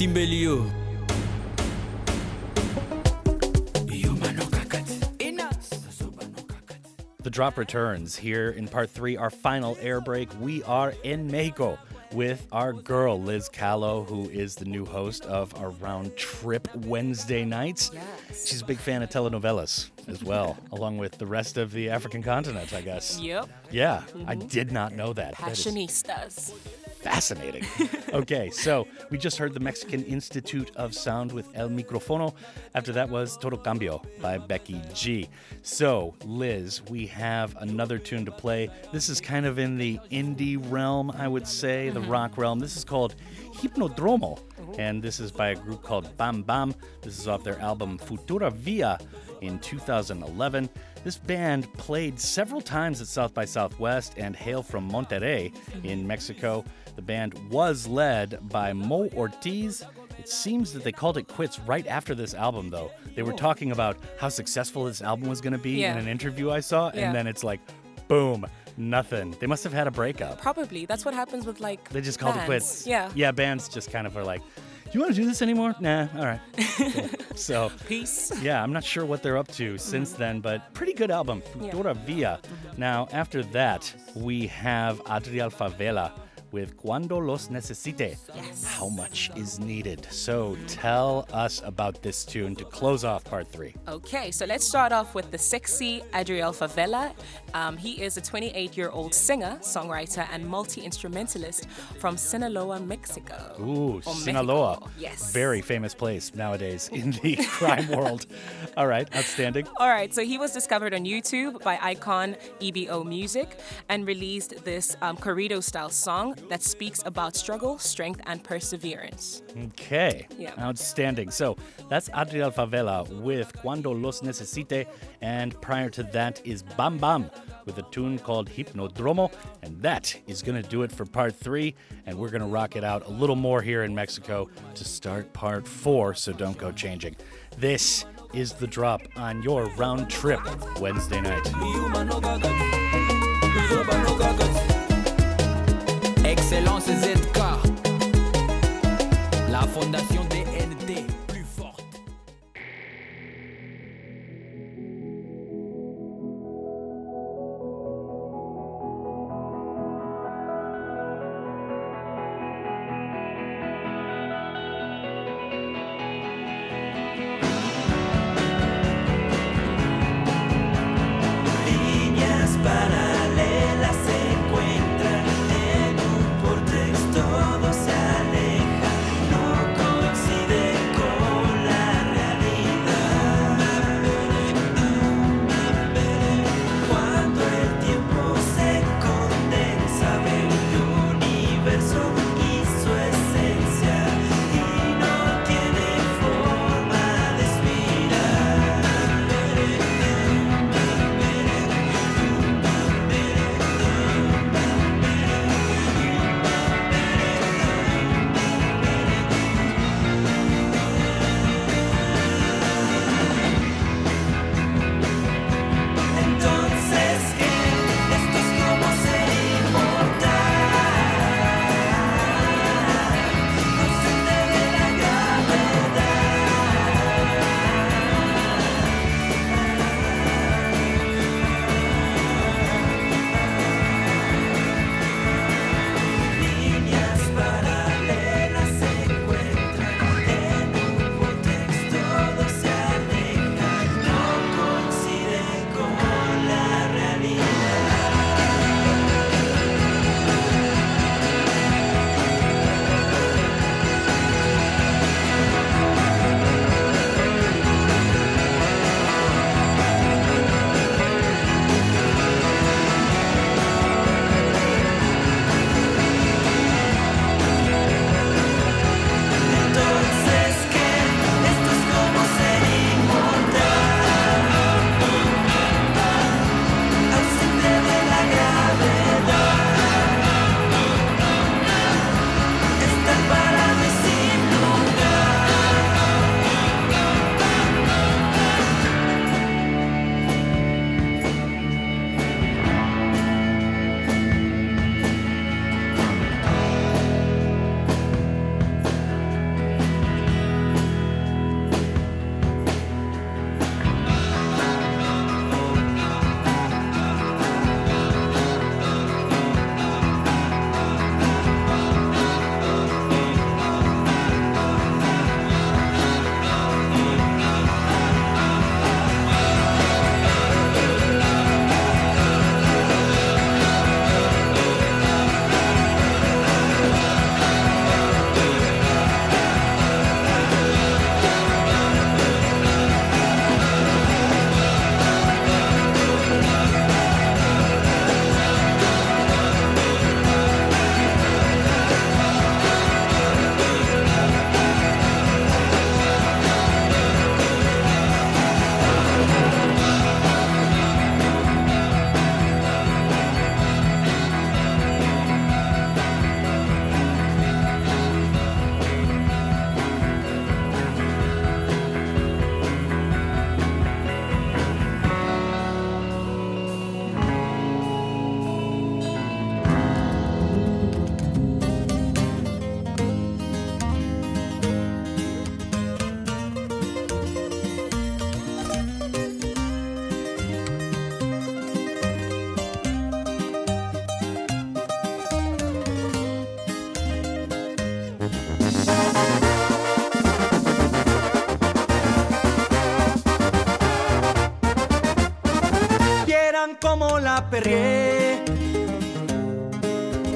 Timbelio. The drop returns here in part three, our final air break. We are in Mexico with our girl, Lizz Kalo, who is the new host of our round trip Wednesday nights. Yes. She's a big fan of telenovelas as well, (laughs) along with the rest of the African continent, I guess. Yep. Yeah, I mm-hmm. did not know that. That is Passionistas. fascinating. (laughs) (laughs) okay, so we just heard the Mexican Institute of Sound with El Microfono. After that was Todo Cambio by Becky G. So, Lizz, we have another tune to play. This is kind of in the indie realm, I would say, the mm-hmm. rock realm. This is called Hipnodromo, and this is by a group called Bam Bam. This is off their album Futura Via in 2011. This band played several times at South by Southwest and hail from Monterrey in mm-hmm. Mexico. The band was led by Mo Ortiz. It seems that they called it quits right after this album, though. They were Oh. talking about how successful this album was going to be Yeah. in an interview I saw, Yeah. and then it's like, boom, nothing. They must have had a breakup. Probably. That's what happens with like. They just called it quits. Yeah. Yeah, bands just kind of are like, do you want to do this anymore? Nah, all right. Cool. (laughs) so, Peace. yeah, I'm not sure what they're up to mm-hmm. since then, but pretty good album. Yeah. Dora Via. Mm-hmm. Now, after that, we have Adriel Favela with Cuando los necesite. Yes. How much is needed? So, tell us about this tune to close off part three. Okay, so let's start off with the sexy Adriel Favela. Um, he is a 28 year old singer, songwriter, and multi instrumentalist from Sinaloa, Mexico. Ooh, Or Sinaloa. Mexico, yes. Very famous place nowadays in the (laughs) crime world. All right, outstanding. All right, so he was discovered on YouTube by icon EBO Music and released this um, corrido style song that speaks about struggle, strength, and perseverance. Okay. Yeah. Outstanding. So that's Adriel Favela with Cuando Los Necesite. And prior to that is Bam Bam with a tune called Hipnodromo. And that is going to do it for part three. And we're going to rock it out a little more here in Mexico to start part four. So don't go changing. This is the drop on your round trip Wednesday night. Excellence ZK. La fondation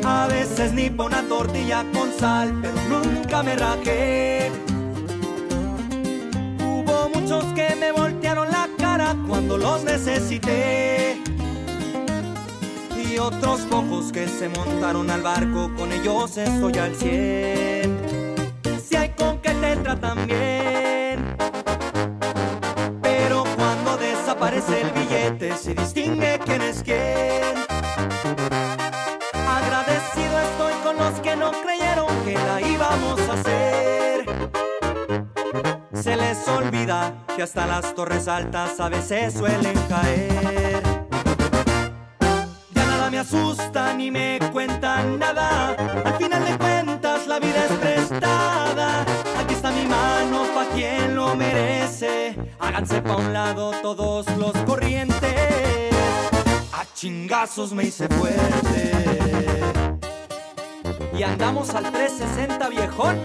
A veces ni pa' una tortilla con sal, pero nunca me rajé. Hubo muchos que me voltearon la cara cuando los necesité. Y otros pocos que se montaron al barco, con ellos estoy al cien. Altas a veces suelen caer. Ya nada me asusta ni me cuentan nada. Al final de cuentas la vida es prestada. Aquí está mi mano pa' quien lo merece. Háganse pa' un lado todos los corrientes. A chingazos me hice fuerte. Y andamos al 360 viejón.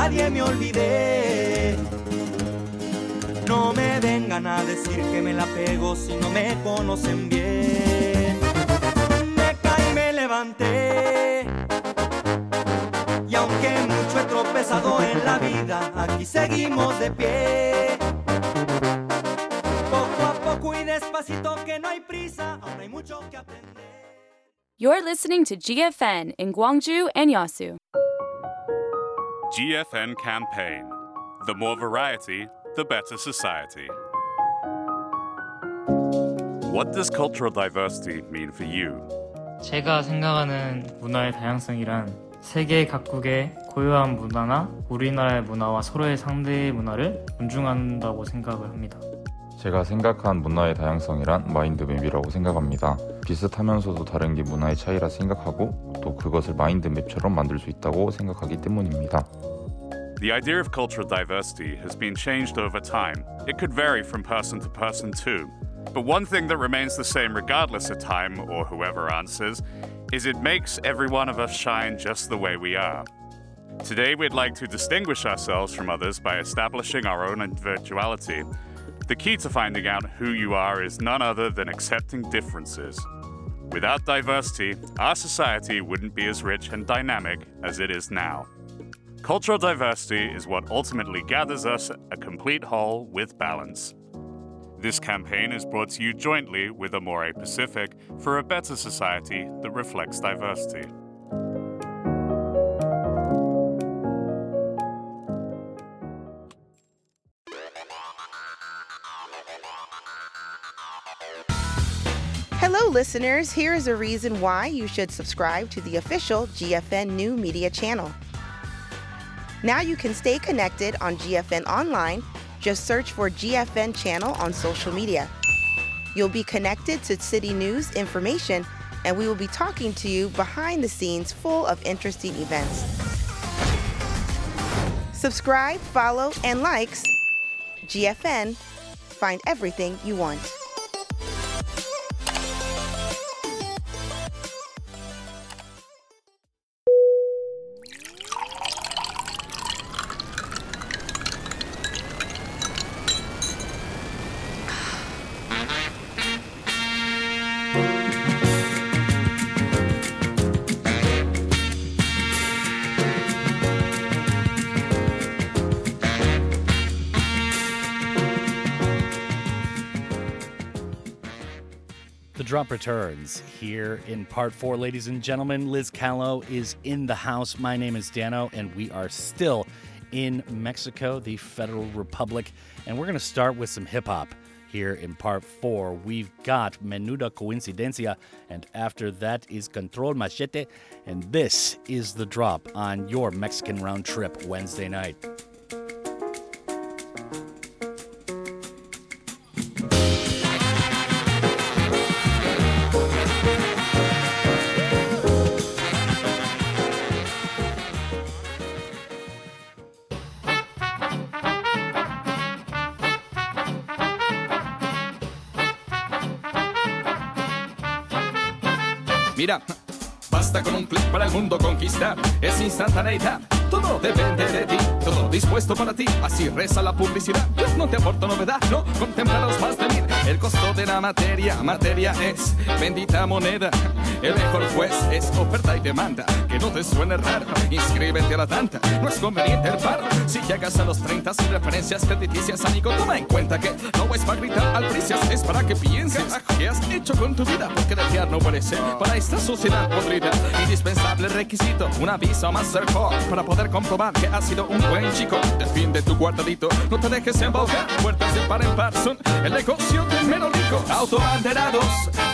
Nadie me olvidé. No me vengan a decir que me la pego si no me conocen bien. Me caí, me levanté. Y aunque mucho he tropezado en la vida, aquí seguimos de pie. Poco a poco y despacito que no hay prisa, aún hay mucho que aprender. You're listening to GFN in Gwangju and Yasu. GFN campaign. The more variety, the better society. What does cultural diversity mean for you? 제가 생각하는 문화의 다양성이란 세계 각국의 고유한 문화나 우리나라의 문화와 서로의 상대의 문화를 존중한다고 생각을 합니다. 제가 생각한 문화의 다양성이란 마인드맵이라고 생각합니다. 비슷하면서도 다른 게 문화의 차이라 생각하고 또 그것을 마인드맵처럼 만들 수 있다고 생각하기 때문입니다. The idea of cultural diversity has been changed over time. It could vary from person to person too. But one thing that remains the same regardless of time or whoever answers is it makes every one of us shine just the way we are. Today, we'd like to distinguish ourselves from others by establishing our own individuality. the key to finding out who you are is none other than accepting differences. Without diversity, our society wouldn't be as rich and dynamic as it is now. Cultural diversity is what ultimately gathers us a complete whole with balance. This campaign is brought to you jointly with Amorepacific for a better society that reflects diversity. Hello, listeners. Here is a reason why you should subscribe to the official GFN New Media channel. Now you can stay connected on GFN Online. Just search for GFN channel on social media. You'll be connected to city news information, and we will be talking to you behind the scenes full of interesting events. Subscribe, follow, and likes GFN. Find everything you want. Drop returns here in part four, ladies and gentlemen. Lizz Kalo is in the house. My name is Dano, and we are still in Mexico, the Federal Republic. And we're going to start with some hip hop here in part four. We've got Menuda Coincidencia, and after that is Control Machete. And this is the drop on your Mexican round trip Wednesday night. Basta con un clic para el mundo conquistar. Es instantaneidad. Todo depende de ti, todo dispuesto para ti. Así reza la publicidad. No te aporto novedad, no contempla los más de mil. El costo de la materia, materia es bendita moneda. El mejor juez es oferta y demanda. Que no te suene raro, inscríbete a la tanta. No es conveniente el paro. Si llegas a los 30 sin referencias crediticias, amigo, toma en cuenta que no es para gritar albricias, es para que pienses qué has hecho con tu vida. Porque desear no ser para esta sociedad podrida. Indispensable requisito, una visa Mastercard para poder comprobar que has sido un buen chico. Defiende tu guardadito, no te dejes embaucar. Puertas de par en par son el negocio del menos rico. Autobanderados,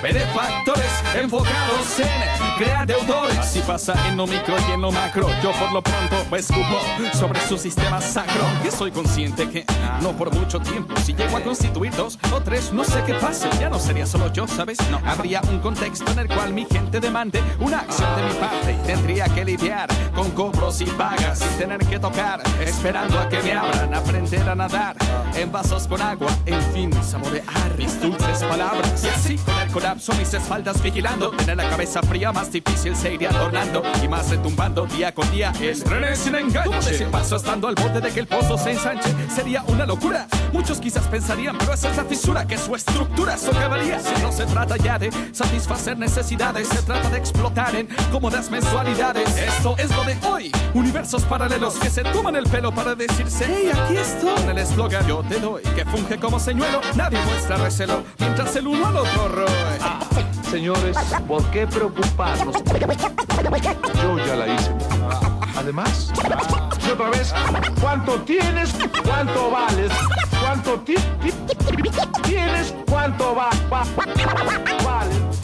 benefactores, enfocados en crear deudores. Así pasa en lo micro y en lo macro. Yo por lo pronto me escupo sobre su sistema sacro. Que soy consciente que no por mucho tiempo. Si llego a constituir dos o tres, no sé qué pase. Ya no sería solo yo, ¿sabes? No. Habría un contexto en el cual mi gente demande una acción de mi parte. Y tendría que lidiar con cobros y pagas sin tener que tocar. Esperando a que me abran, aprender a nadar. En vasos con agua, en fin, saborear mis dulces palabras. Y así, con el colapso, mis espaldas vigilando. Tener la cabeza fría, más difícil se iría adornando. Y más retumbando día con día. El tren sin enganche. Como decir paso estando al borde de que el pozo se ensanche. Sería una locura. Muchos quizás pensarían, pero esa es la fisura que su estructura socavaría. Si no se trata ya de satisfacer necesidades, se trata de explotar en cómodas mensualidades. Esto es lo de hoy. Universos paralelos que se toman el pelo para decirse, hey, aquí estoy. Con el eslogan yo te doy, que funge como señuelo, nadie muestra recelo, mientras el uno al otro roe. Señores, ¿por qué preocuparnos? Yo ya la hice. Además, y otra vez, ¿cuánto tienes? ¿Cuánto vales? ¿Cuánto ti- ti- tienes? ¿Cuánto va? va- vales? Pues,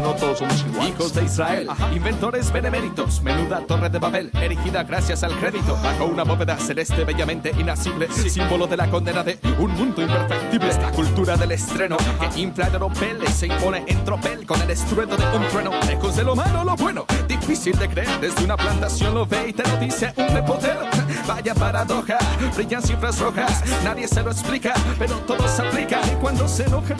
no todos somos iguales. Hijos de Israel, inventores beneméritos, menuda torre de Babel, erigida gracias al crédito, bajo una bóveda celeste bellamente inacible, símbolo de la condena de un mundo imperfectible. Esta cultura del estreno que infla de ropeles se impone en tropel con el estruendo de un trueno, lejos de lo malo, lo bueno, difícil de creer, desde una plantación lo ve y te lo dice un repotero. Vaya paradoja, brillan cifras rojas, nadie se lo explica, pero todo se aplica y cuando se enoja,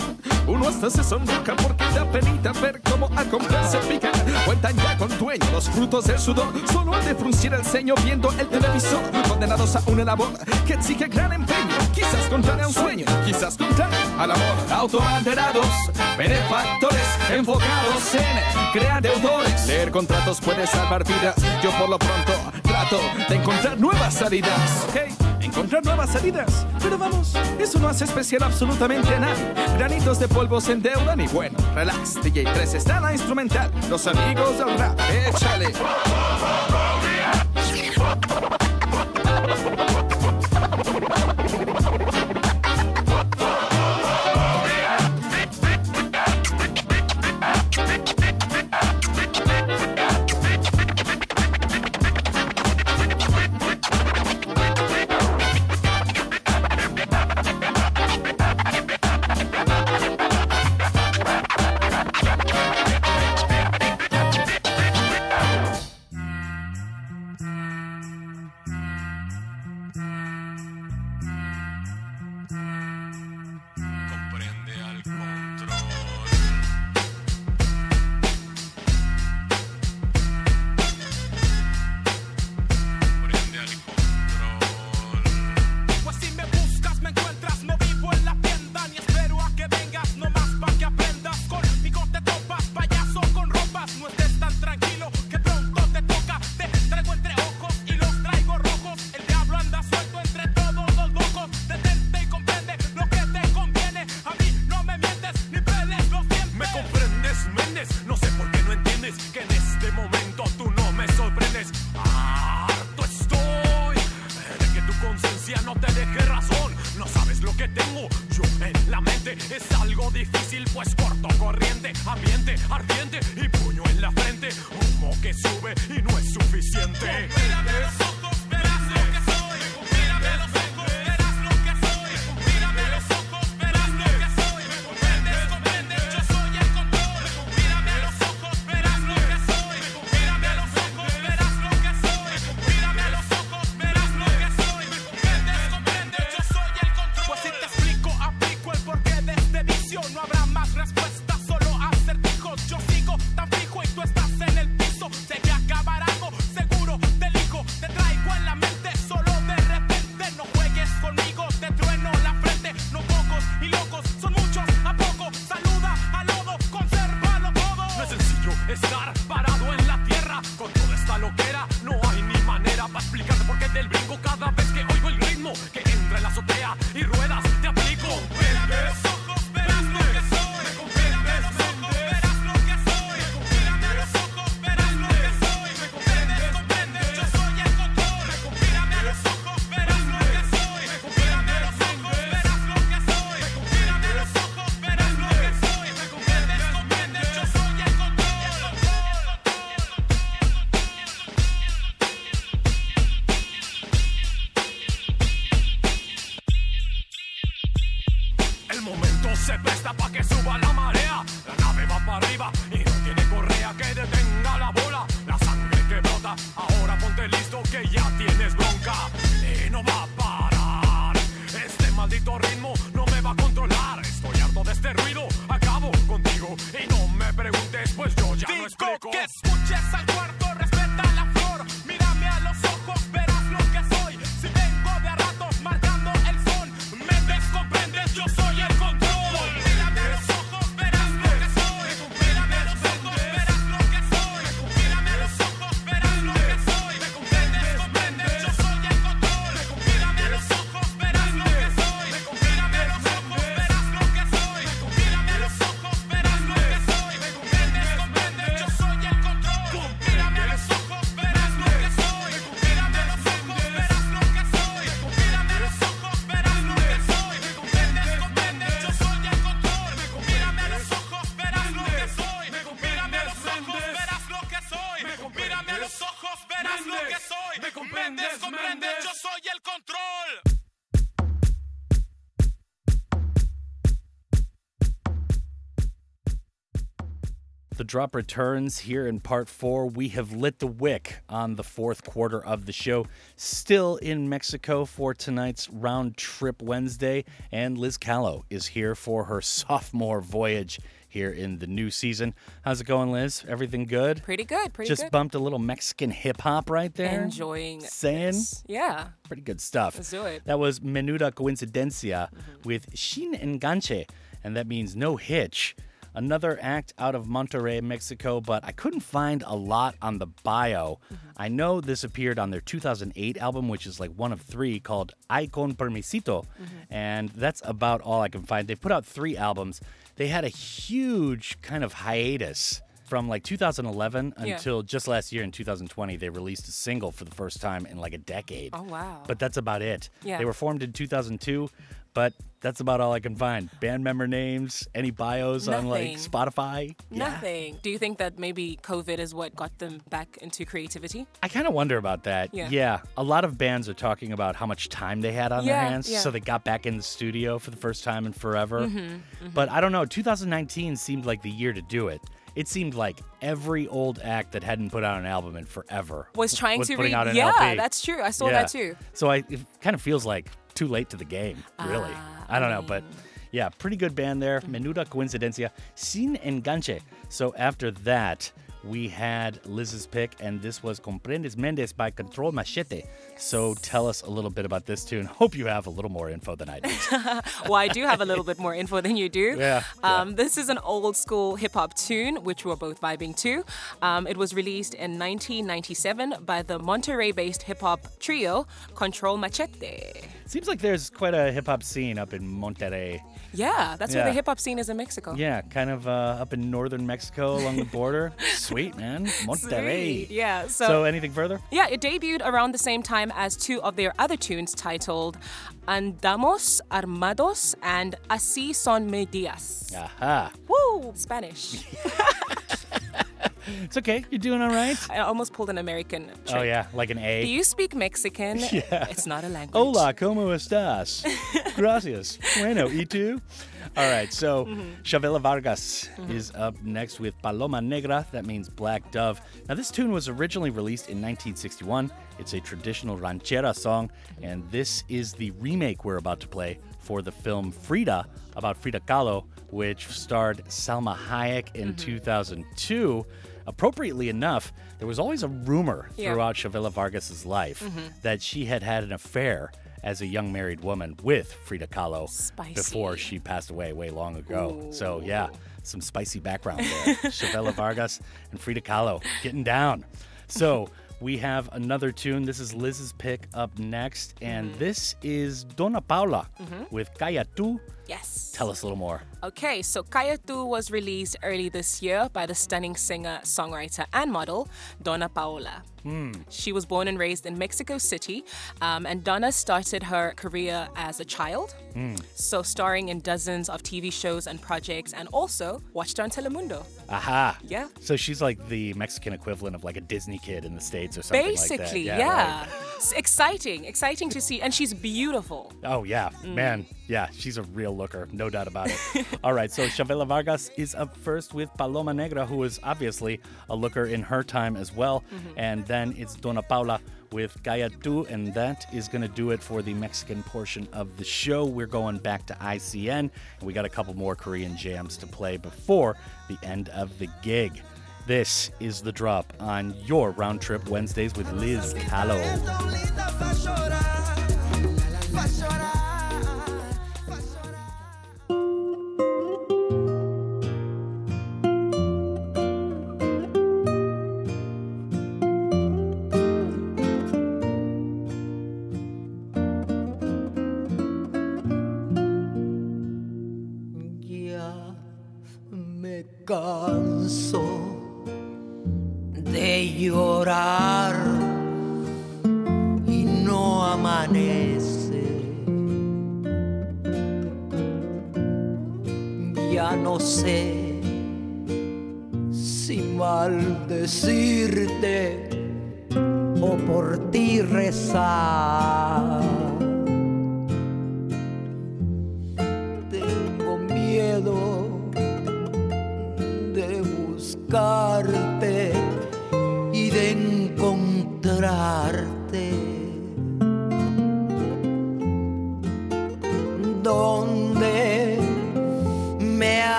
uno hasta se sonroja porque da penita ver cómo a comprar pica. Cuentan ya con dueño los frutos del sudor, solo de fruncir el ceño viendo el televisor, condenados a una labor que exige gran empeño, quizás contrario a un sueño, quizás contrario al amor. Autobanderados, benefactores, enfocados en crear deudores. Leer contratos puede salvar vidas, yo por lo pronto trato de encontrar nuevas salidas. ¿ok? Encontrar nuevas salidas. Pero vamos, eso no hace especial absolutamente a nadie. Granitos de polvo se endeudan y bueno, relax. DJ 3 está la instrumental. Los amigos del rap, échale. Drop returns here in part four. We have lit the wick on the fourth quarter of the show. Still in Mexico for tonight's round trip Wednesday, and Lizz Kalo is here for her sophomore voyage here in the new season. How's it going, Lizz? Everything good? Pretty good, pretty good. Just good. bumped a little Mexican hip hop right there. Enjoying Saying? this. Yeah. Pretty good stuff. Let's do it. That was Menuda Coincidencia mm-hmm. with Sin Enganche, and that means no hitch. Another act out of Monterrey, Mexico, but I couldn't find a lot on the bio. Mm-hmm. I know this appeared on their 2008 album, which is like one of three called Ay con Permisito, mm-hmm. and that's about all I can find. They put out three albums. They had a huge kind of hiatus from like 2011 Yeah. until just last year in 2020 they released a single for the first time in like a decade Oh, wow. but that's about it Yeah. they were formed in 2002 but that's about all i can find band member names any bios on like spotify Nothing. Do you think that maybe COVID is what got them back into creativity? i kind of wonder about that Yeah. yeah. a lot of bands are talking about how much time they had on their hands yeah. so they got back in the studio for the first time in forever Mhm, but i don't know 2019 seemed like the year to do it it seemed like every old act that hadn't put out an album in forever Was trying to putting re- out an yeah, LP. that's true. I saw that too. So I it kind of feels like too late to the game, really. Ah, I don't know, but yeah, pretty good band there. Menuda Coincidencia, Sin Enganche. So after that, we had Lizz's pick, and this was Comprendes Mendes by Control Machete. So tell us a little bit about this tune. Hope you have a little more info than I do. (laughs) well, I do have a little bit more info than you do. (laughs) Yeah, Um, This is an old school hip hop tune, which we're both vibing to. Um, it was released in 1997 by the Monterrey based hip hop trio Control Machete. Seems like there's quite a hip hop scene up in Monterrey. Yeah, that's where the hip hop scene is in Mexico. Yeah, kind of uh, up in northern Mexico along the border. (laughs) Sweet, man. Monterrey. Sweet, yeah, so- so anything further? Yeah, it debuted around the same time as two of their other tunes titled Andamos Armados and Así son mis días. Aha. Woo! Spanish. (laughs) It's okay. You're doing all right. I almost pulled an American trick. Oh, yeah, like an A. Do you speak Mexican? (laughs) Yeah. It's not a language. Hola, ¿cómo estás? (laughs) Gracias. Bueno, ¿y tú? (laughs) All right, so Mm-hmm. Chavela Vargas is up next with Paloma Negra. That means Black Dove. Now, this tune was originally released in 1961. It's a traditional ranchera song, and this is the remake we're about to play for the film Frida about Frida Kahlo, which starred Salma Hayek in Mm-hmm. 2002. Appropriately enough, there was always a rumor Yeah. throughout Chavela Vargas's life Mhm. that she had had an affair as a young married woman with Frida Kahlo Spicy. before she passed away way long ago. So yeah, some spicy background there. (laughs) Chavela Vargas and Frida Kahlo getting down. So we have another tune. This is Lizz's pick up next, and this is Donna Paola Mhm. with Calla Tu. Yes. Tell us a little more. Okay, so Calla Tu was released early this year by the stunning singer, songwriter, and model Donna Paola. Hmm. She was born and raised in Mexico City, um, and Donna started her career as a child, Hmm. so starring in dozens of TV shows and projects, and also watched on Telemundo. Aha. Yeah. So she's like the Mexican equivalent of like a Disney kid in the States or something Basically, like that. Basically, yeah. right. It's exciting, exciting to see, and she's beautiful. Oh, yeah. Mm. Man, yeah, she's a real looker, no doubt about it. (laughs) All right, so Chavela Vargas is up first with Paloma Negra, who is obviously a looker in her time as well. Mm-hmm. And then it's Donna Paola with Calla Tu, and that is going to do it for the Mexican portion of the show. We're going back to ICN, and we got a couple more Korean jams to play before the end of the gig. This is the drop on your round trip Wednesdays with Lizz Kalo.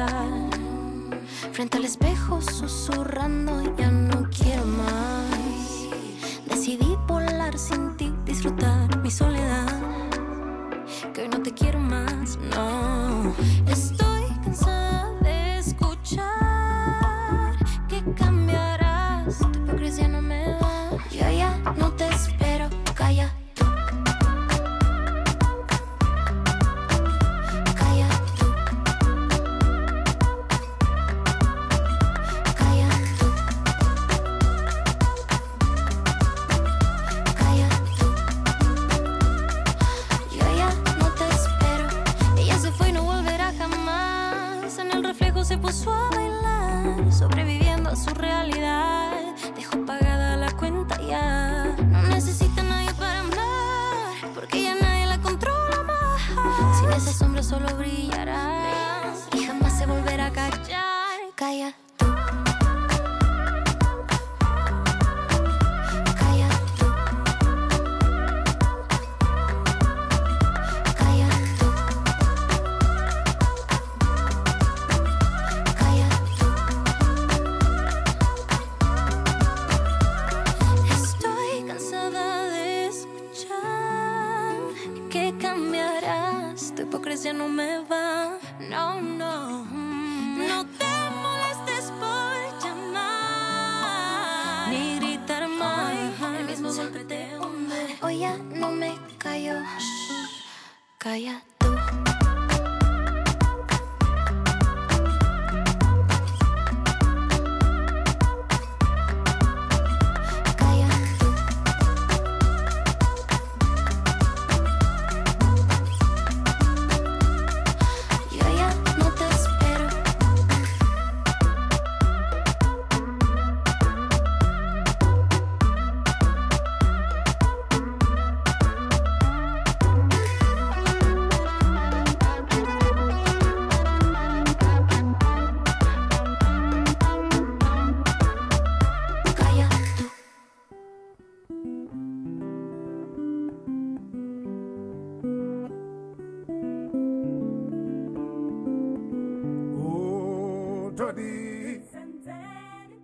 pasar.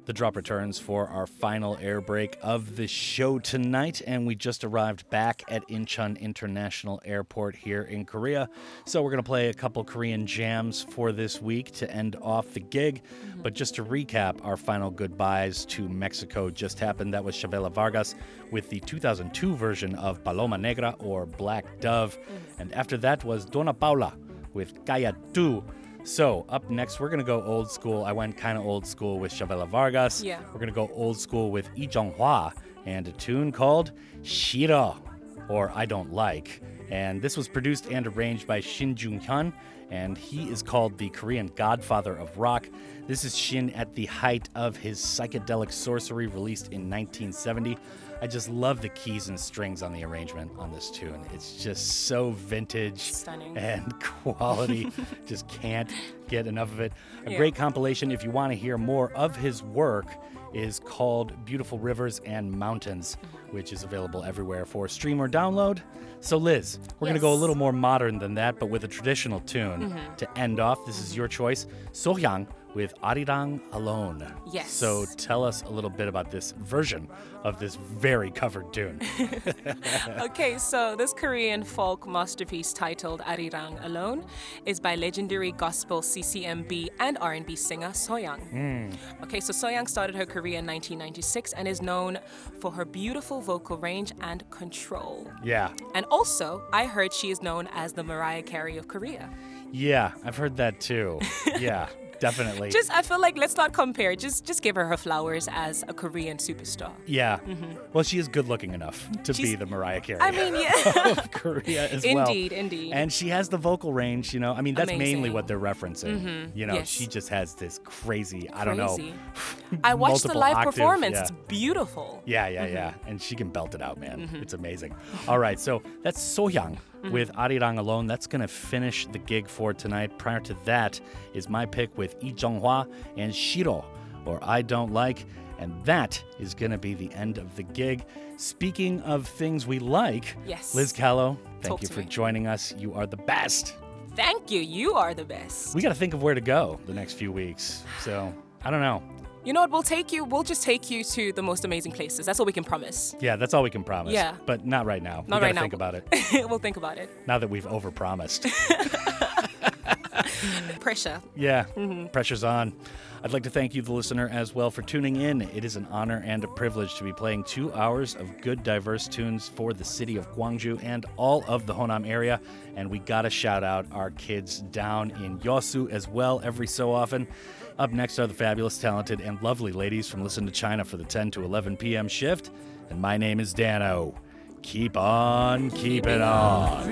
The drop returns for our final air break of the show tonight, and we just arrived back at Incheon International Airport here in Korea. So we're going to play a couple Korean jams for this week to end off the gig. But just to recap, our final goodbyes to Mexico just happened. That was Chavela Vargas with the 2002 version of Paloma Negra or Black Dove. And after that was Donna Paola with Calla Tu. So, up next, we're to go old school. I went kind of old school with Chavela Vargas. Yeah. We're to go old school with Lee Jong Hwa and a tune called Shiro, or I Don't Like. And this was produced and arranged by Shin Jung Hyun, and he is called the Korean godfather of rock. This is Shin at the height of his psychedelic sorcery, released in 1970. I just love the keys and strings on the arrangement on this tune. It's just so vintage Stunning. and (laughs) quality. (laughs) just can't get enough of it. A Yeah. great compilation if you want to hear more of his work is called Beautiful Rivers and Mountains, Mm-hmm. which is available everywhere for stream or download. So Lizz, we're going to go a little more modern than that but with a traditional tune Mhm. to end off. This is your choice. Sohyang with Arirang Alone. Yes. So tell us a little bit about this version of this very covered tune. (laughs) okay, so this Korean folk masterpiece titled Arirang Alone is by legendary gospel CCMB and R&B singer Sohyang. Mm. Okay, so Sohyang started her career in 1996 and is known for her beautiful vocal range and control. Yeah. And also, I heard she is known as the Mariah Carey of Korea. Yeah, I've heard that too. (laughs) Yeah, (laughs) definitely. Just, I feel like let's not compare. Just, just give her her flowers as a Korean superstar. yeah. Mhm. Well, she is good looking enough to be the Mariah Carey. I mean, yeah. (laughs) of Korea as well. Indeed, indeed. And she has the vocal range, you know. I mean, that's mainly what they're referencing. Mhm, You know, yes. she just has this crazy, I don't Crazy. know. (laughs) I watched the live octave- performance. yeah. It's beautiful. Yeah, yeah, Mhm. yeah. And she can belt it out, man. Mhm. It's amazing. All right, so that's Sohyang Mhm. with Arirang alone. That's going to finish the gig for tonight. Prior to that is my pick with Lee Jong-hwa and Shiro, or I Don't Like. And that is going to be the end of the gig. Speaking of things we like, Yes. Lizz Kalo, thank Talk you for me. joining us. You are the best. Thank you. You are the best. We got to think of where to go the next few weeks. So I don't know. You know what? We'll take you. We'll just take you to the most amazing places. That's all we can promise. Yeah, that's all we can promise. Yeah. But not right now. Not we right now. think about it (laughs) we'll think about it. now that we've overpromised. (laughs) (laughs) Pressure. Yeah, Mhm. pressure's on. I'd like to thank you, the listener, as well, for tuning in. It is an honor and a privilege to be playing two hours of good, diverse tunes for the city of Gwangju and all of the Honam area. And we gotta shout out our kids down in Yeosu as well every so often. Up next are the fabulous, talented, and lovely ladies from Listen to China for the 10 to 11 p.m. shift. And my name is Dano. Keep on keeping on.